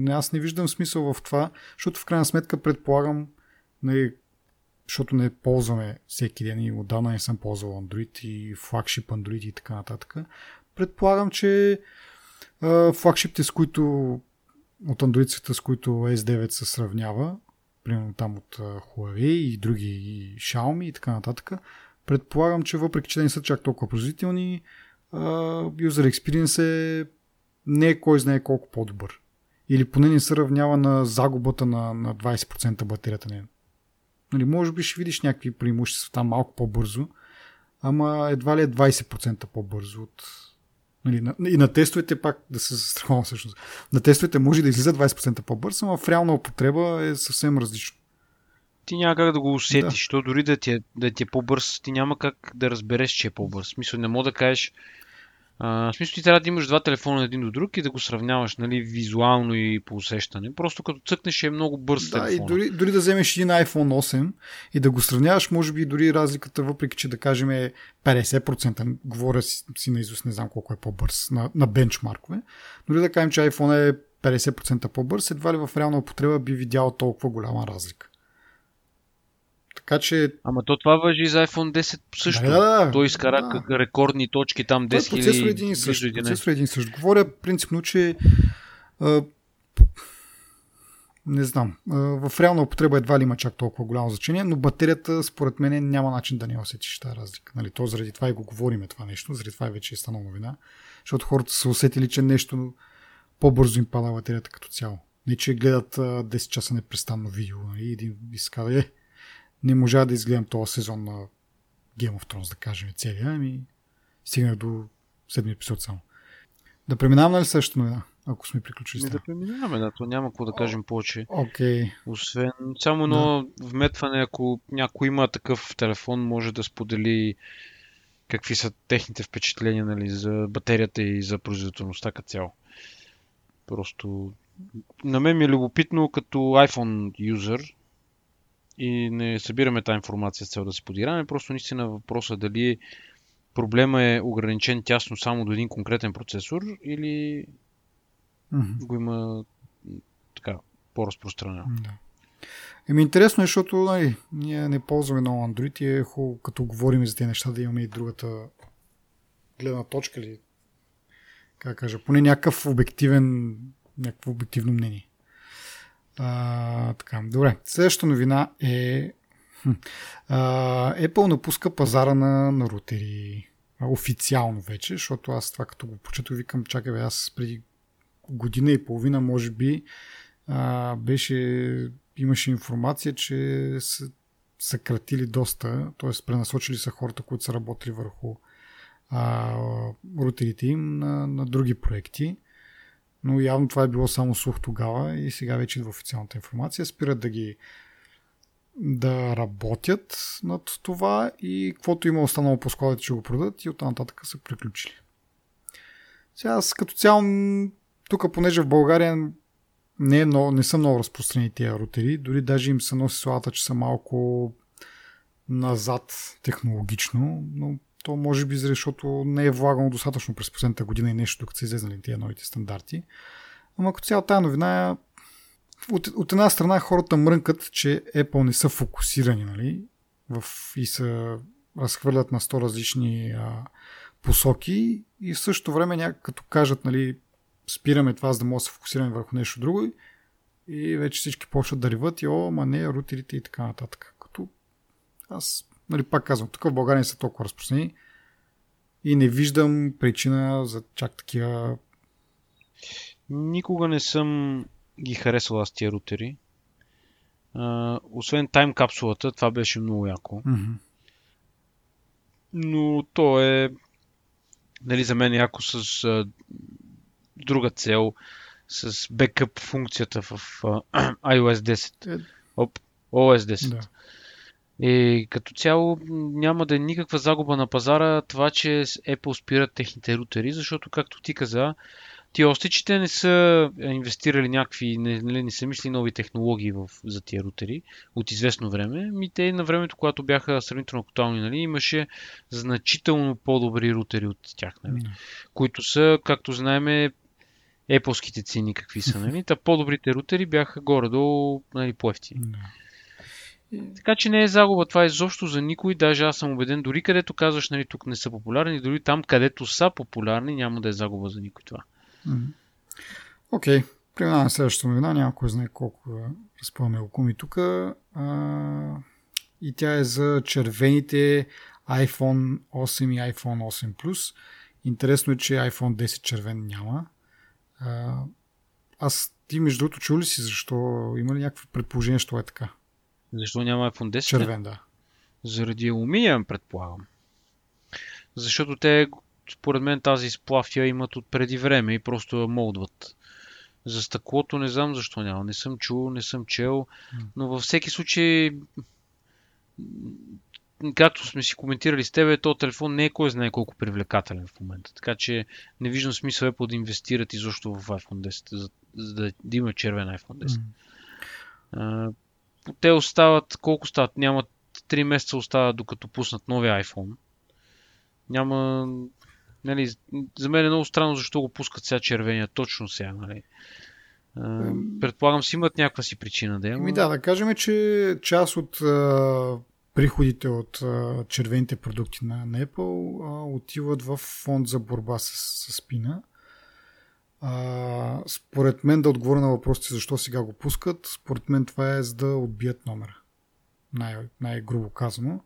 Аз не виждам смисъл в това, защото в крайна сметка предполагам, нали, защото не ползваме всеки ден и отдавна не съм ползвал Android и флагшип Android и така нататък. Предполагам, че флагшипите, с които от Android с които S9 се сравнява, примерно там от Huawei и други и Xiaomi и така нататък, предполагам, че въпреки, че не са чак толкова производителни, user experience е не е кой знае колко по-добър. Или поне не се равнява на загубата на, на 20% батерията. Не, Нали, може би ще видиш някакви преимущества там малко по-бързо, ама едва ли е 20% по-бързо от... Нали, на, и на тестовете пак да се застраховам всъщност. На тестовете може да излиза 20% по-бързо, ама в реална употреба е съвсем различно. Ти няма как да го усетиш, да. то дори да ти, е, да ти е по-бърз, ти няма как да разбереш, че е по-бърз. Смисъл, не мога да кажеш, а, в смисъл ти трябва да имаш два телефона един до друг и да го сравняваш нали, визуално и по усещане. Просто като цъкнеш е много бърз да, телефон. И дори, дори да вземеш един iPhone 8 и да го сравняваш, може би дори разликата, въпреки че да кажем е 50%, говоря си, си на Изус, не знам колко е по-бърз на, на бенчмаркове, дори да кажем, че iPhone е 50% по-бърз, едва ли в реална употреба би видял толкова голяма разлика. Така че... Ама то това въжи за iPhone 10 също. Да, да, Той изкара да. рекордни точки там 10 000. Процесор един и същ. Процесор един и същ. Говоря принципно, че а, не знам. А, в реална употреба едва ли има чак толкова голямо значение, но батерията според мен няма начин да не усетиш тази разлика. Нали, то заради това и го говориме това нещо, заради това вече е станало новина, защото хората са усетили, че нещо по-бързо им пада батерията като цяло. Не, че гледат а, 10 часа непрестанно видео нали, и един изкара, е, не можа да изгледам този сезон на Game of Thrones, да кажем целия, ами стигнах до седми епизод само. Да преминавам на ли същото новина? ако сме приключили с да преминаваме, да, то няма какво да кажем повече. Окей. Освен само едно вметване, ако някой има такъв телефон, може да сподели какви са техните впечатления нали, за батерията и за производителността като цяло. Просто на мен ми е любопитно като iPhone юзър и не събираме тази информация с цел да се подираме. Просто наистина въпроса е дали проблема е ограничен тясно само до един конкретен процесор или Мгм. го има така по-разпространено. Да. Еми интересно е, защото нали, ние не ползваме много Android и е хубаво, като говорим за тези неща, да имаме и другата гледна точка или как кажа, поне някакъв обективен, някакво обективно мнение. А, така, добре. Следващата новина е а, Apple напуска пазара на, на рутери. Официално вече, защото аз това като го почетох, викам, чакай бе, аз преди година и половина, може би, а, беше, имаше информация, че са съкратили доста, т.е. пренасочили са хората, които са работили върху а, рутерите им на, на други проекти. Но явно това е било само слух тогава и сега вече идва официалната информация. Спират да ги да работят над това и каквото има останало по складите, ще го продадат и оттам нататък са приключили. Сега аз като цяло тук, понеже в България не, е много, не са много разпространени тези рутери, дори даже им се носи славата, че са малко назад технологично, но то може би защото не е влагано достатъчно през последната година и нещо, докато са излезнали тези новите стандарти. Ама като цяло тази новина от, от една страна хората мрънкат, че Apple не са фокусирани, нали? В, и са разхвърлят на 100 различни а, посоки и в същото време някак като кажат, нали, спираме това, за да може да се фокусираме върху нещо друго и вече всички почват да реват и о, ма не, рутерите и така нататък. Като аз, нали, пак казвам, тук в България не са толкова разпространени и не виждам причина за чак такива Никога не съм ги харесал аз тия рутери. А, освен тайм капсулата, това беше много яко. Мгм. Но то е нали, за мен яко с а, друга цел, с бекъп функцията в а, iOS 10. Е. Оп, OS 10. Да. И като цяло няма да е никаква загуба на пазара това, че Apple спират техните рутери, защото както ти каза, ти още, че те не са е, инвестирали някакви, не, не, не са мисли нови технологии в, за тия рутери от известно време, ми те на времето, когато бяха сравнително актуални, нали, имаше значително по-добри рутери от тях, нали, Да. които са, както знаеме, Apple-ските цени какви са, нали, та по-добрите рутери бяха горе-долу нали, по-ефтини. Да. Така че не е загуба това изобщо за никой, даже аз съм убеден, дори където казваш, нали, тук не са популярни, дори там, където са популярни, няма да е загуба за никой това. Окей, преминаваме на следващата новина. Няма кой знае колко да разпъваме окуми тук. И тя е за червените iPhone 8 и iPhone 8 Plus. Интересно е, че iPhone 10 червен няма. Аз ти, между другото, чул ли си защо? Има ли някакво предположение, що е така? Защо няма iPhone 10? Червен, да. Заради алуминия, предполагам. Защото те, според мен, тази сплав я имат от преди време и просто я молдват. За стъклото не знам защо няма. Не съм чул, не съм чел, но във всеки случай, както сме си коментирали с тебе, този телефон не е кой знае колко привлекателен в момента. Така че не виждам смисъл Apple да инвестират изобщо в iPhone 10, за, за да, да има червен iPhone 10. А, те остават, колко стават? Нямат 3 месеца остават докато пуснат новия iPhone. Няма, нали, за мен е много странно защо го пускат сега червения, точно сега, нали. Предполагам си имат някаква си причина да е. Ами да, да кажем, че част от а, приходите от а, червените продукти на, на Apple а, отиват в фонд за борба с, с спина. А, според мен да отговоря на въпросите защо сега го пускат, според мен това е за да отбият номера. Най- най-грубо казано.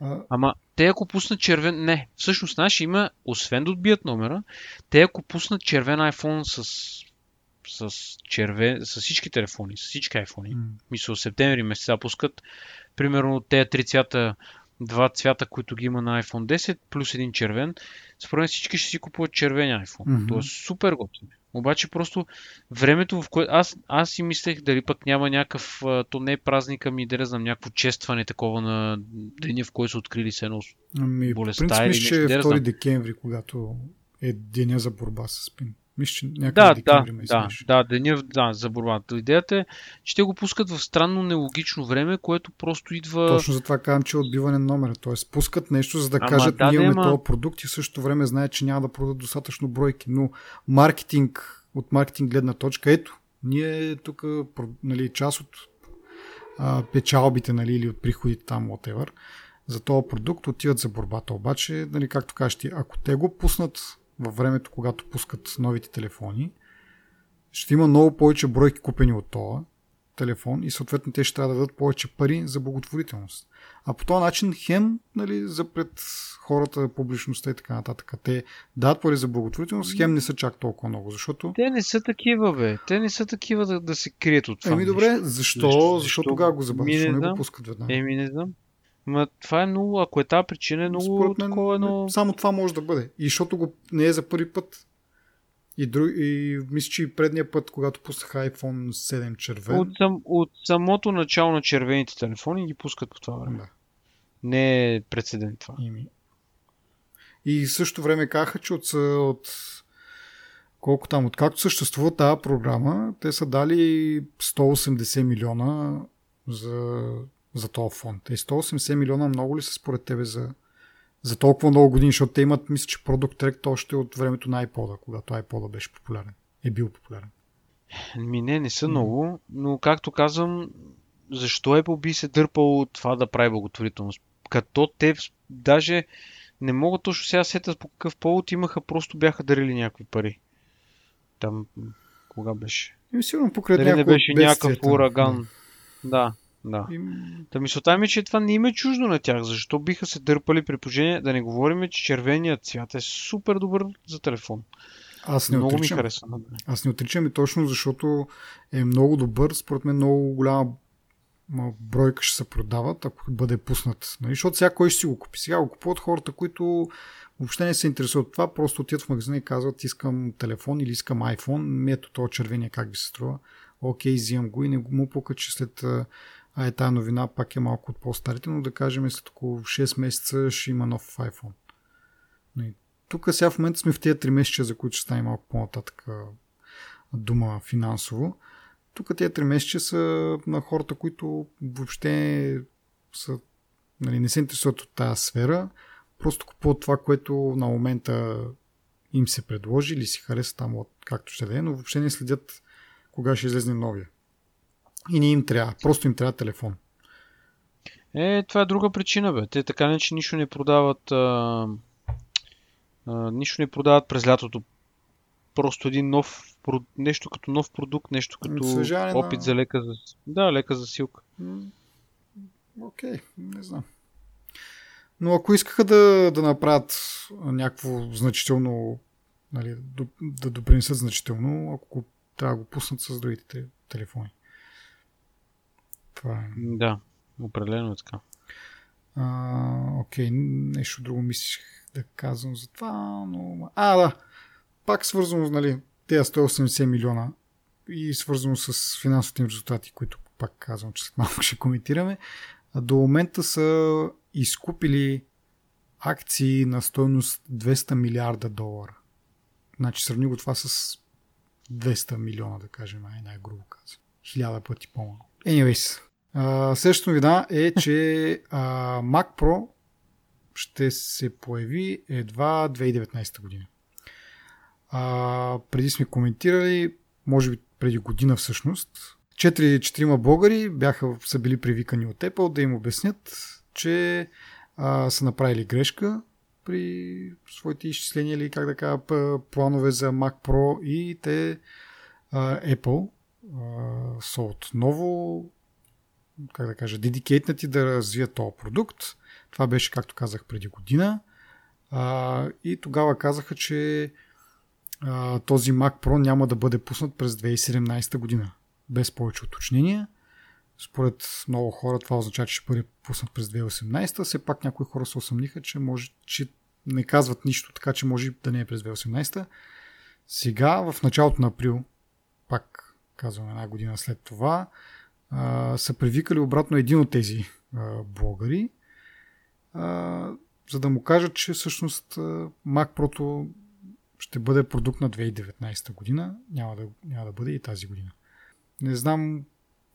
А, Ама те ако пуснат червен... Не, всъщност знаеш, има, освен да отбият номера, те ако пуснат червен iPhone с, с, червен, с всички телефони, с всички iPhone, м, мисля, септември месеца пускат, примерно тези три цвята, два цвята, които ги има на iPhone 10, плюс един червен, според мен всички ще си купуват червен iPhone. Това е супер готино. Обаче просто времето, в което аз, аз си мислех дали пък няма някакъв, то не е празника ми, да знам, някакво честване такова на деня, в който са открили се едно ами, болестта принцип, или нещо. че е 2 декември, когато е деня за борба с спин. Мисля, че да, да, да, да, деня да, за борбата. Идеята е, че те го пускат в странно нелогично време, което просто идва... Точно за това казвам, че е отбиване на номера. Тоест пускат нещо, за да Ама, кажат, да, ние имаме този продукт и в същото време знаят, че няма да продадат достатъчно бройки. Но маркетинг, от маркетинг гледна точка, ето, ние тук, нали, част от а, печалбите, нали, или от приходите там, whatever, за този продукт отиват за борбата. Обаче, нали, както кажеш ти, ако те го пуснат във времето, когато пускат новите телефони, ще има много повече бройки купени от това телефон и съответно те ще трябва да дадат повече пари за благотворителност. А по този начин хем нали, за пред хората, публичността и така нататък. Те дадат пари за благотворителност, хем не са чак толкова много, защото... Те не са такива, бе. Те не са такива да, да се крият от това. Еми добре, защо? Защо, защо, защо тогава го забавят? Защо не, не го пускат веднага? Еми не знам. Ма това е много, ако е тази причина, е много Според мен, такова едно... Само това може да бъде. И защото го не е за първи път. И, друг, и мисля, че и предния път, когато пуснах iPhone 7 червен. От, сам, от самото начало на червените телефони ги пускат по това време. Да. Не е прецедент това. Ими. И в същото време казаха, че от, от колко там, откакто съществува тази програма, те са дали 180 милиона за за този фонд. И 180 милиона много ли са според тебе за, за толкова много години, защото те имат, мисля, че Product Track още от времето на iPod, когато iPod беше популярен. Е бил популярен. Ми не, не са много, но както казвам, защо Apple би се дърпал от това да прави благотворителност? Като те даже не мога точно сега сетят по какъв повод имаха, просто бяха дарили някакви пари. Там, кога беше? И сигурно покрай Дали не беше някакъв ураган. Да. Да. И... Та мисълта ми е, че това не има е чуждо на тях. Защо биха се дърпали при положение да не говорим, че червеният цвят е супер добър за телефон. Аз не много отричам. ми харесва. Аз не отричам и точно защото е много добър. Според мен много голяма бройка ще се продават, ако бъде пуснат. Нали? Защото сега кой ще си го купи? Сега го купуват хората, които въобще не се интересуват от това, просто отиват в магазина и казват искам телефон или искам iPhone, ето това червения как ви се струва. Окей, взимам го и не му пука, че след а е тази новина пак е малко от по-старите, но да кажем след около 6 месеца ще има нов iPhone. Тук сега в момента сме в тези 3 месеца, за които ще стане малко по-нататък дума финансово. Тук тези 3 месеца са на хората, които въобще са, нали, не се интересуват от тази сфера, просто купуват това, което на момента им се предложи или си хареса там, както ще да е, но въобще не следят кога ще излезне новия и не им трябва. Просто им трябва телефон. Е, това е друга причина, бе. Те така не, че нищо не продават. А, а, нищо не продават през лятото. Просто един нов нещо като нов продукт, нещо като Съжалена... опит за лека за... Да, лека за силка. Окей, okay, не знам. Но ако искаха да, да направят някакво значително, нали, да допринесат значително, ако трябва да го пуснат с другите телефони. Това е. Да, определено е така. А, окей, нещо друго мислих да казвам за това, но... А, да, пак свързано, нали, тези 180 милиона и свързано с финансовите резултати, които пак казвам, че след малко ще коментираме, до момента са изкупили акции на стоеност 200 милиарда долара. Значи сравни го това с 200 милиона, да кажем, най- най-грубо казвам. Хиляда пъти по-малко. Anyways, Същото вида е, че а, Mac Pro ще се появи едва 2019 година. А, преди сме коментирали, може би преди година всъщност, 4-4 българи бяха, са били привикани от Apple да им обяснят, че а, са направили грешка при своите изчисления или как да кажа планове за Mac Pro и те а, Apple а, са отново как да кажа, дедикейтнати да развият този продукт. Това беше, както казах, преди година. А, и тогава казаха, че а, този Mac Pro няма да бъде пуснат през 2017 година. Без повече уточнения. Според много хора това означава, че ще бъде пуснат през 2018. Все пак някои хора се осъмниха, че, може, че не казват нищо, така че може да не е през 2018. Сега, в началото на април, пак казвам една година след това, са привикали обратно един от тези а, блогъри, а, за да му кажат, че всъщност Mac Pro ще бъде продукт на 2019 година, няма да, няма да бъде и тази година. Не знам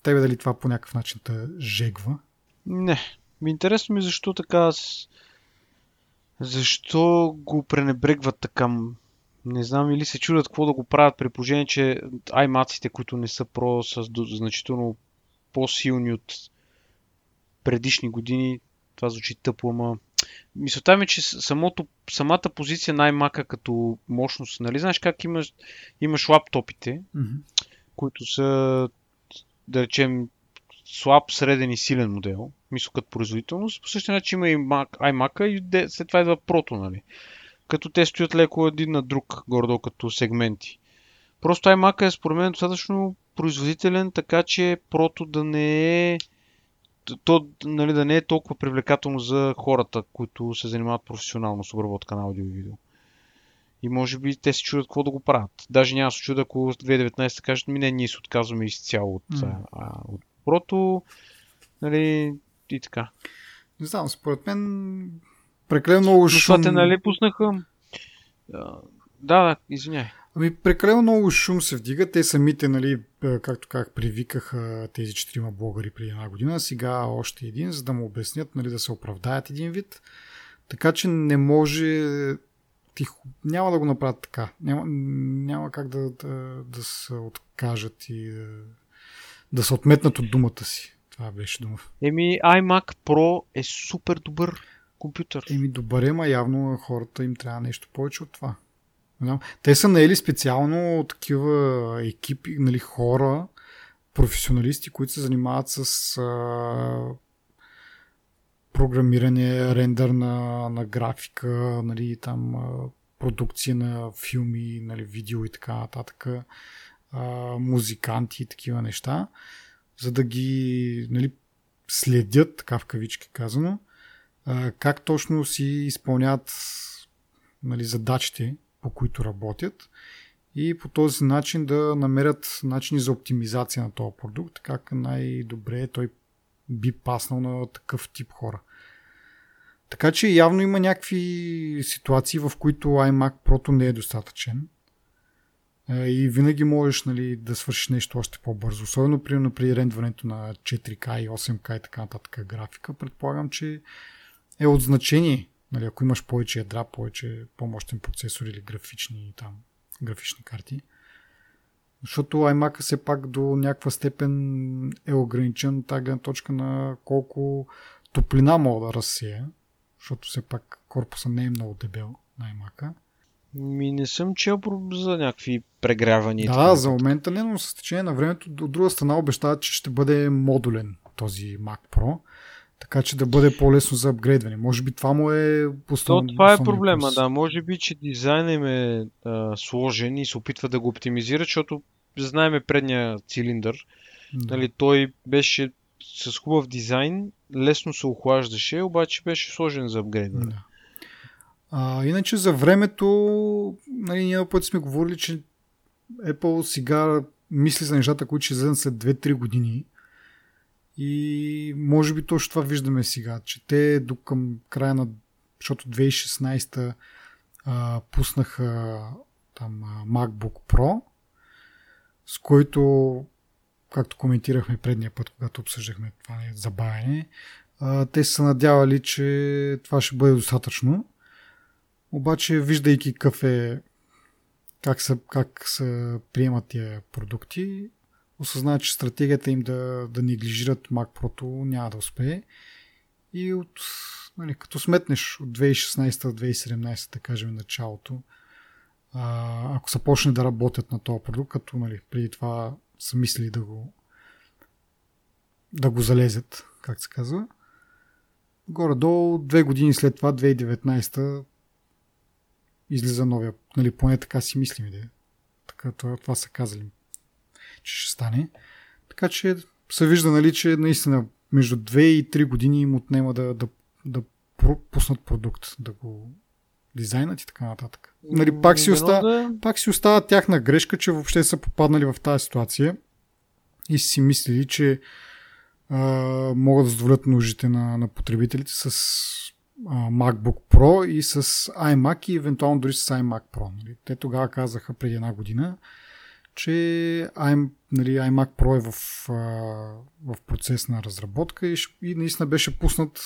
тебе дали това по някакъв начин те жегва. Не. Ми интересно ми защо така защо го пренебрегват така не знам или се чудят какво да го правят при положение, че аймаците, които не са про, са значително по-силни от предишни години. Това звучи тъпо, ама мисълта ми, е, че самото, самата позиция на iMac като мощност, нали знаеш как имаш, имаш лаптопите, mm-hmm. които са, да речем, слаб, среден и силен модел, мисля като производителност. По същия начин има и Mac, iMac и след това идва прото, нали? Като те стоят леко един на друг, гордо като сегменти. Просто iMac е според мен достатъчно производителен, така че прото да не е то нали, да не е толкова привлекателно за хората, които се занимават професионално с обработка на аудио и видео. И може би те се чудят какво да го правят. Даже няма се чудя, ако 2019 кажат, ми не, ние се отказваме изцяло от, mm. а, от прото, нали, и така. Не знам, според мен прекалено много шум... Но те, нали, пуснаха... Да, да, извиняй. Ами прекалено много шум се вдига. Те самите, нали, както как привикаха тези четирима блогъри преди една година, сега още един, за да му обяснят, нали, да се оправдаят един вид. Така че не може тихо. Няма да го направят така. Няма, няма как да, да, да се откажат и да, да се отметнат от думата си. Това беше дума. Еми, iMac Pro е супер добър компютър. Еми, добър е, ма явно хората им трябва нещо повече от това. Те са наели специално такива екипи, нали, хора, професионалисти, които се занимават с а, програмиране, рендър на, на графика, нали, там, продукция на филми, нали, видео и така нататък, а, музиканти и такива неща, за да ги нали, следят, така в кавички казано, а, как точно си изпълняват нали, задачите по които работят и по този начин да намерят начини за оптимизация на този продукт, как най-добре той би паснал на такъв тип хора. Така че явно има някакви ситуации, в които iMac Pro не е достатъчен. И винаги можеш нали, да свършиш нещо още по-бързо. Особено примерно при рендването на 4K и 8K и така нататък графика. Предполагам, че е от значение Нали, ако имаш повече ядра, повече по-мощен процесор или графични, там, графични карти. Защото iMac все пак до някаква степен е ограничен тази гледна точка на колко топлина мога да разсея, защото все пак корпуса не е много дебел на iMac. Ми не съм чел за някакви прегрявания. Да, за момента не, но с течение на времето от друга страна обещават, че ще бъде модулен този Mac Pro така че да бъде по-лесно за апгрейдване. Може би това му е основно. То, това е проблема, плюс. да. Може би, че дизайнът им е а, сложен и се опитва да го оптимизира, защото знаеме предния цилиндър. Да. Нали, той беше с хубав дизайн, лесно се охлаждаше, обаче беше сложен за апгрейдване. Да. А, иначе за времето, нали, ние път сме говорили, че Apple сега мисли за нещата, които ще излезат след 2-3 години. И може би точно това виждаме сега, че те до към края на, защото 2016 а, пуснаха там MacBook Pro, с който, както коментирахме предния път, когато обсъждахме това забавяне, а, те са надявали, че това ще бъде достатъчно. Обаче, виждайки какъв е как се, как се приемат тия продукти, осъзнават, че стратегията им да, да неглижират Mac Pro няма да успее. И от, нали, като сметнеш от 2016-2017, да кажем, началото, а, ако са почне да работят на този продукт, като нали, преди това са мислили да го да го залезят, как се казва. Горе-долу, две години след това, 2019 излиза новия, нали, поне така си мислим, да. Така, това, това са казали че ще стане. Така че се вижда, нали, че наистина между 2 и 3 години им отнема да, да, да пуснат продукт, да го дизайнът и така нататък. Нали, пак, си остава, да... пак си остава тяхна грешка, че въобще са попаднали в тази ситуация и си мислили, че а, могат да задоволят нуждите на, на потребителите с а, MacBook Pro и с iMac и евентуално дори с iMac Pro. Нали. Те тогава казаха преди една година, че I'm, нали, iMac Pro е в, в процес на разработка и, и наистина беше пуснат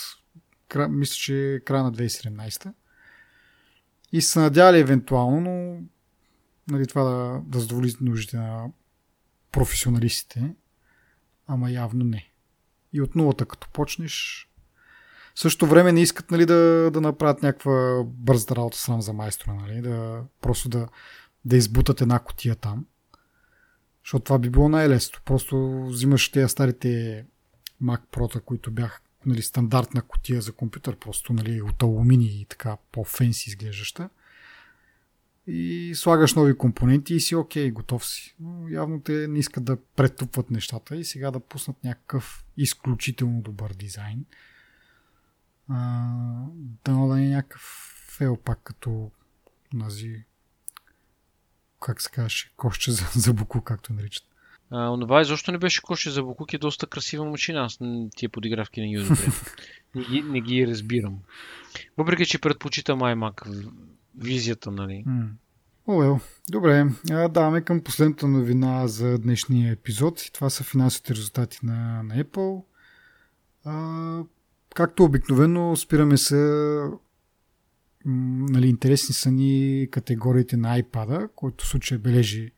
кра, мисля, че края на 2017 и се надявали евентуално, но нали, това да, да задоволи нуждите на професионалистите, ама явно не. И от нулата като почнеш, в същото време не искат нали, да, да направят някаква бърза работа сам за майстора, нали, да, просто да, да избутат една котия там. Защото това би било най-лесно. Просто взимаш тези старите Mac Pro, които бяха нали, стандартна котия за компютър, просто нали, от алуминий и така по-фенси изглеждаща. И слагаш нови компоненти и си окей, готов си. Но явно те не искат да претупват нещата и сега да пуснат някакъв изключително добър дизайн. А, да, да не е някакъв фейл пак като нази как се казваше, кошче за, за буку, както наричат. А, онова изобщо не беше коше за Букук, е доста красива машина. Аз тия подигравки не ги не, ги, не ги разбирам. Въпреки, че предпочитам iMac визията, нали? О, well. Добре, а, даваме към последната новина за днешния епизод. И това са финансовите резултати на, на Apple. А, както обикновено, спираме се нали, интересни са ни категориите на iPad, който в случай бележи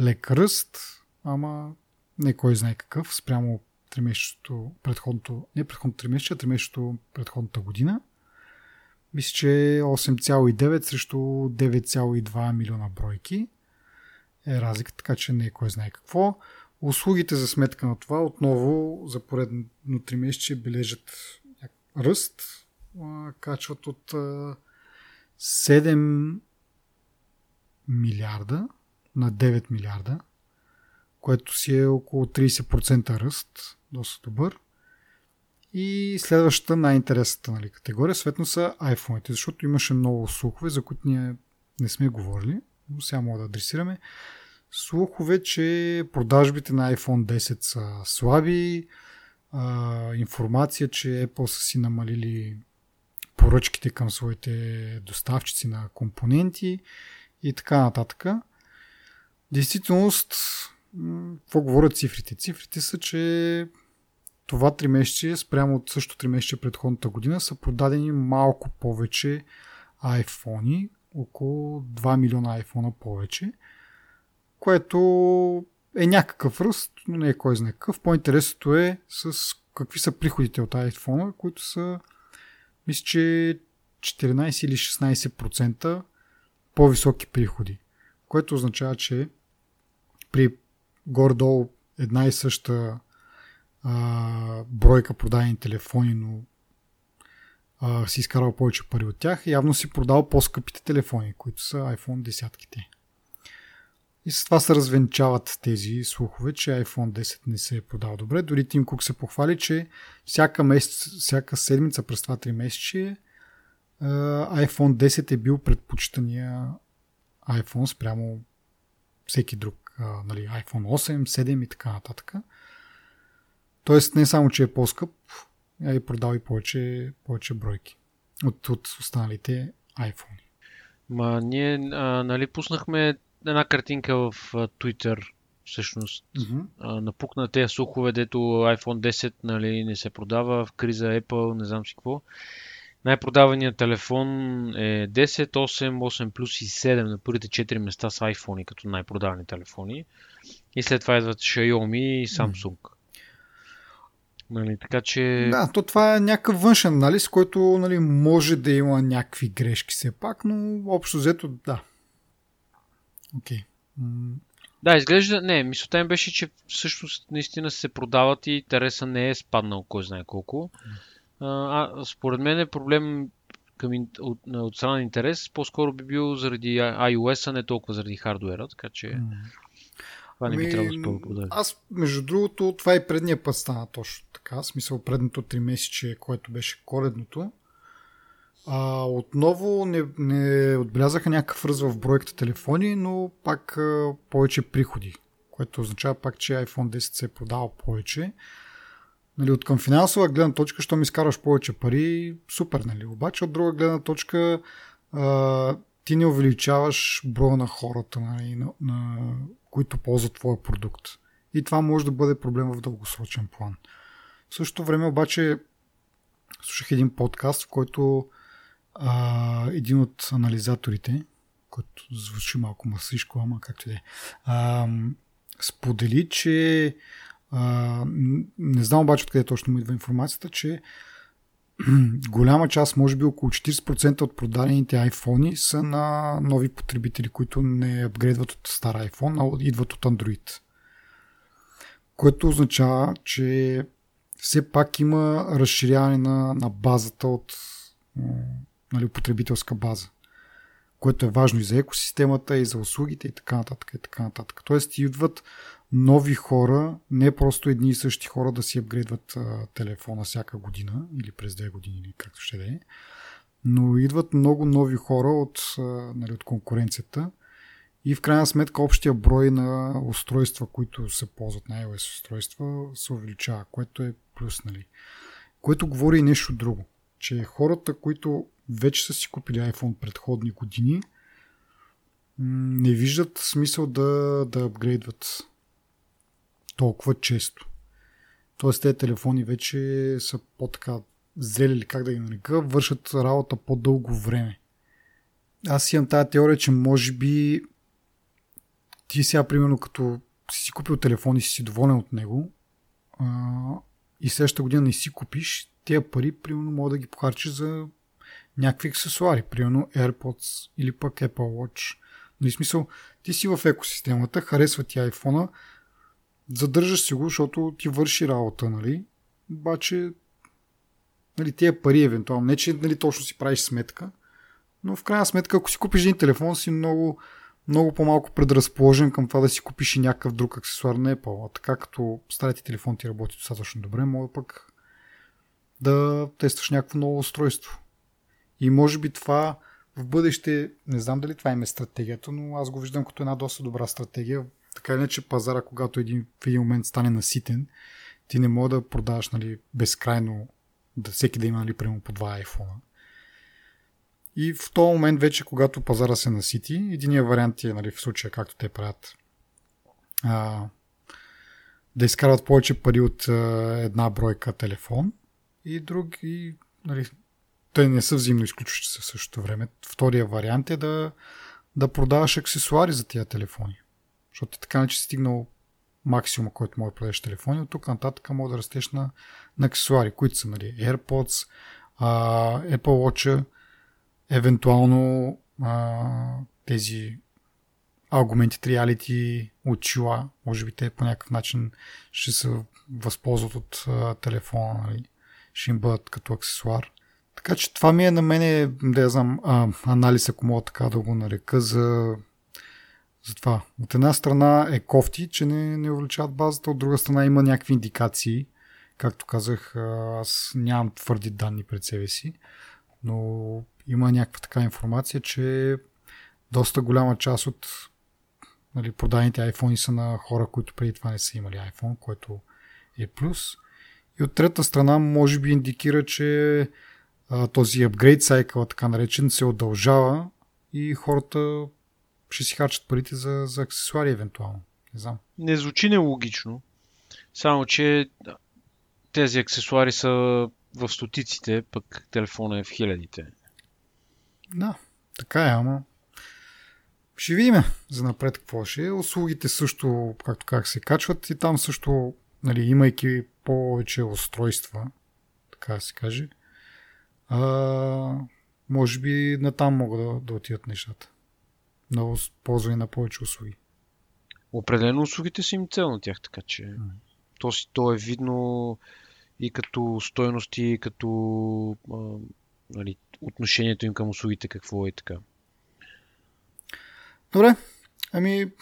лек ръст, ама не кой знае какъв, спрямо тримесечето предходното, не предходното тримесече, а тримесечето предходната година. Мисля, че 8,9 срещу 9,2 милиона бройки е разлика, така че не е кой знае какво. Услугите за сметка на това отново за поредно 3 месече бележат ръст, качват от 7 милиарда на 9 милиарда което си е около 30% ръст, доста добър. И следващата най-интересната нали, категория, светно са iPhone-ите, защото имаше много слухове, за които ние не сме говорили, но сега мога да адресираме. Слухове, че продажбите на iPhone 10 са слаби, а, информация, че Apple са си намалили поръчките към своите доставчици на компоненти и така нататък. Действителност, какво говорят цифрите? Цифрите са, че това тримесечие спрямо от също тримесечие предходната година са продадени малко повече iPhone, около 2 милиона iPhone повече, което е някакъв ръст, но не е кой знае какъв. По-интересното е с какви са приходите от iPhone, които са мисля, че 14 или 16% по-високи приходи, което означава, че при горе-долу една и съща а, бройка продадени телефони, но а, си изкарал повече пари от тях, явно си продал по-скъпите телефони, които са iPhone 10 И с това се развенчават тези слухове, че iPhone 10 не се е продал добре. Дори Тим Кук се похвали, че всяка, месец, всяка седмица през това 3 месече iPhone 10 е бил предпочитания iPhone спрямо всеки друг а, нали, iPhone 8, 7 и така нататък. Тоест не само, че е по-скъп, а и продал и повече, повече бройки от, от останалите iPhone. Ма ние а, нали, пуснахме една картинка в Twitter, всъщност. Mm-hmm. А, напукна тези слухове, дето iPhone 10 нали, не се продава в криза Apple, не знам си какво. Най-продаваният телефон е 10, 8, 8 плюс и 7 на първите 4 места с iPhone като най-продавани телефони. И след това идват Xiaomi и Samsung. Нали, така че... Да, то това е някакъв външен анализ, който нали, може да има някакви грешки все пак, но общо взето да. Окей. Okay. Да, изглежда... Не, мисълта им беше, че всъщност наистина се продават и интереса не е спаднал кой знае колко. А, според мен е проблем към, от, от страна на интерес, по-скоро би бил заради iOS, а не толкова заради хардуера, така че mm. това не би ами, трябвало да продава. Аз, между другото, това и предния път стана точно така, в смисъл предното 3 месече, което беше коледното. А, отново не, не отбелязаха някакъв ръст в бройката телефони, но пак а, повече приходи, което означава пак, че iPhone 10 се е продава повече. Нали, от към финансова гледна точка, що ми изкараш повече пари, супер, нали? Обаче от друга гледна точка, а, ти не увеличаваш броя на хората, нали, на, на, които ползват твоя продукт. И това може да бъде проблем в дългосрочен план. В същото време обаче слушах един подкаст, в който а, един от анализаторите, който звучи малко масишко, ама както и да е, сподели, че а, не знам обаче откъде точно му идва информацията, че голяма част, може би около 40% от продадените iPhone са на нови потребители, които не апгрейдват от стар iPhone, а идват от Android. Което означава, че все пак има разширяване на, на базата от нали, потребителска база, което е важно и за екосистемата, и за услугите, и така нататък, и така нататък. Тоест идват нови хора, не просто едни и същи хора да си апгрейдват а, телефона всяка година, или през две години, или както ще да е, но идват много нови хора от, а, нали, от конкуренцията и в крайна сметка общия брой на устройства, които се ползват на iOS устройства, се увеличава, което е плюс, нали. Което говори и нещо друго че хората, които вече са си купили iPhone предходни години, не виждат смисъл да, да апгрейдват толкова често. Тоест, тези телефони вече са по-така зрели как да ги нарека, вършат работа по-дълго време. Аз имам тази теория, че може би ти сега, примерно, като си си купил телефон и си доволен от него а, и следващата година не си купиш, тези пари, примерно, мога да ги похарчиш за някакви аксесуари, примерно AirPods или пък Apple Watch. Нали, смисъл, ти си в екосистемата, харесва ти iPhone, задържаш си го, защото ти върши работа, нали? Обаче, нали, тия пари, евентуално, не че нали, точно си правиш сметка, но в крайна сметка, ако си купиш един телефон, си много, много по-малко предразположен към това да си купиш и някакъв друг аксесуар на Apple. А така като старите телефон ти работи достатъчно добре, мога пък да тестваш някакво ново устройство. И може би това в бъдеще, не знам дали това им е стратегията, но аз го виждам като една доста добра стратегия. Така или иначе пазара, когато един, в един момент стане наситен, ти не мога да продаваш нали, безкрайно, да всеки да има нали, прямо по два iPhone. И в този момент вече, когато пазара се насити, единия вариант е, нали, в случая, както те правят, а, да изкарват повече пари от а, една бройка телефон – и други, нали, те не са взаимно изключващи се в същото време. Втория вариант е да, да продаваш аксесуари за тия телефони. Защото ти така не че си стигнал максимума, който може да продадеш телефони, от тук нататък може да растеш на, на аксесуари, които са нали, AirPods, Apple Watch, евентуално а, тези Augmented Reality очила, може би те по някакъв начин ще се възползват от а, телефона, нали? ще им бъдат като аксесуар. Така че това ми е на мене, да я знам, а, анализ, ако мога така да го нарека, за, за това. От една страна е кофти, че не, не увеличават базата, от друга страна има някакви индикации. Както казах, аз нямам твърди данни пред себе си, но има някаква така информация, че доста голяма част от нали, продадените iPhone са на хора, които преди това не са имали iPhone, което е плюс. И от трета страна, може би индикира, че а, този апгрейд сайкъл, така наречен, се удължава и хората ще си харчат парите за, за аксесуари евентуално. Не знам. Не звучи нелогично. Само, че тези аксесуари са в стотиците, пък телефона е в хилядите. Да, така е, ама ще видим за напред какво ще е. Услугите също, както как се качват и там също, нали, имайки повече устройства, така да се каже, а, може би на там могат да, да отидат нещата. На ползване на повече услуги. Определено услугите са им цел на тях, така че mm. то, си, то е видно и като стойности, и като а, нали, отношението им към услугите, какво е така. Добре, ами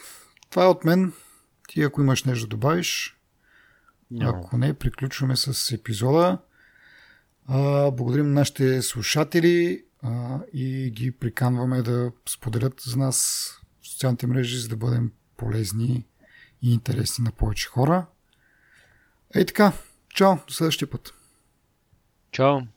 това е от мен. Ти ако имаш нещо да добавиш, няма. Ако не, приключваме с епизода. Благодарим на нашите слушатели. и ги приканваме да споделят за нас в социалните мрежи, за да бъдем полезни и интересни на повече хора. Ей така, чао, до следващия път. Чао!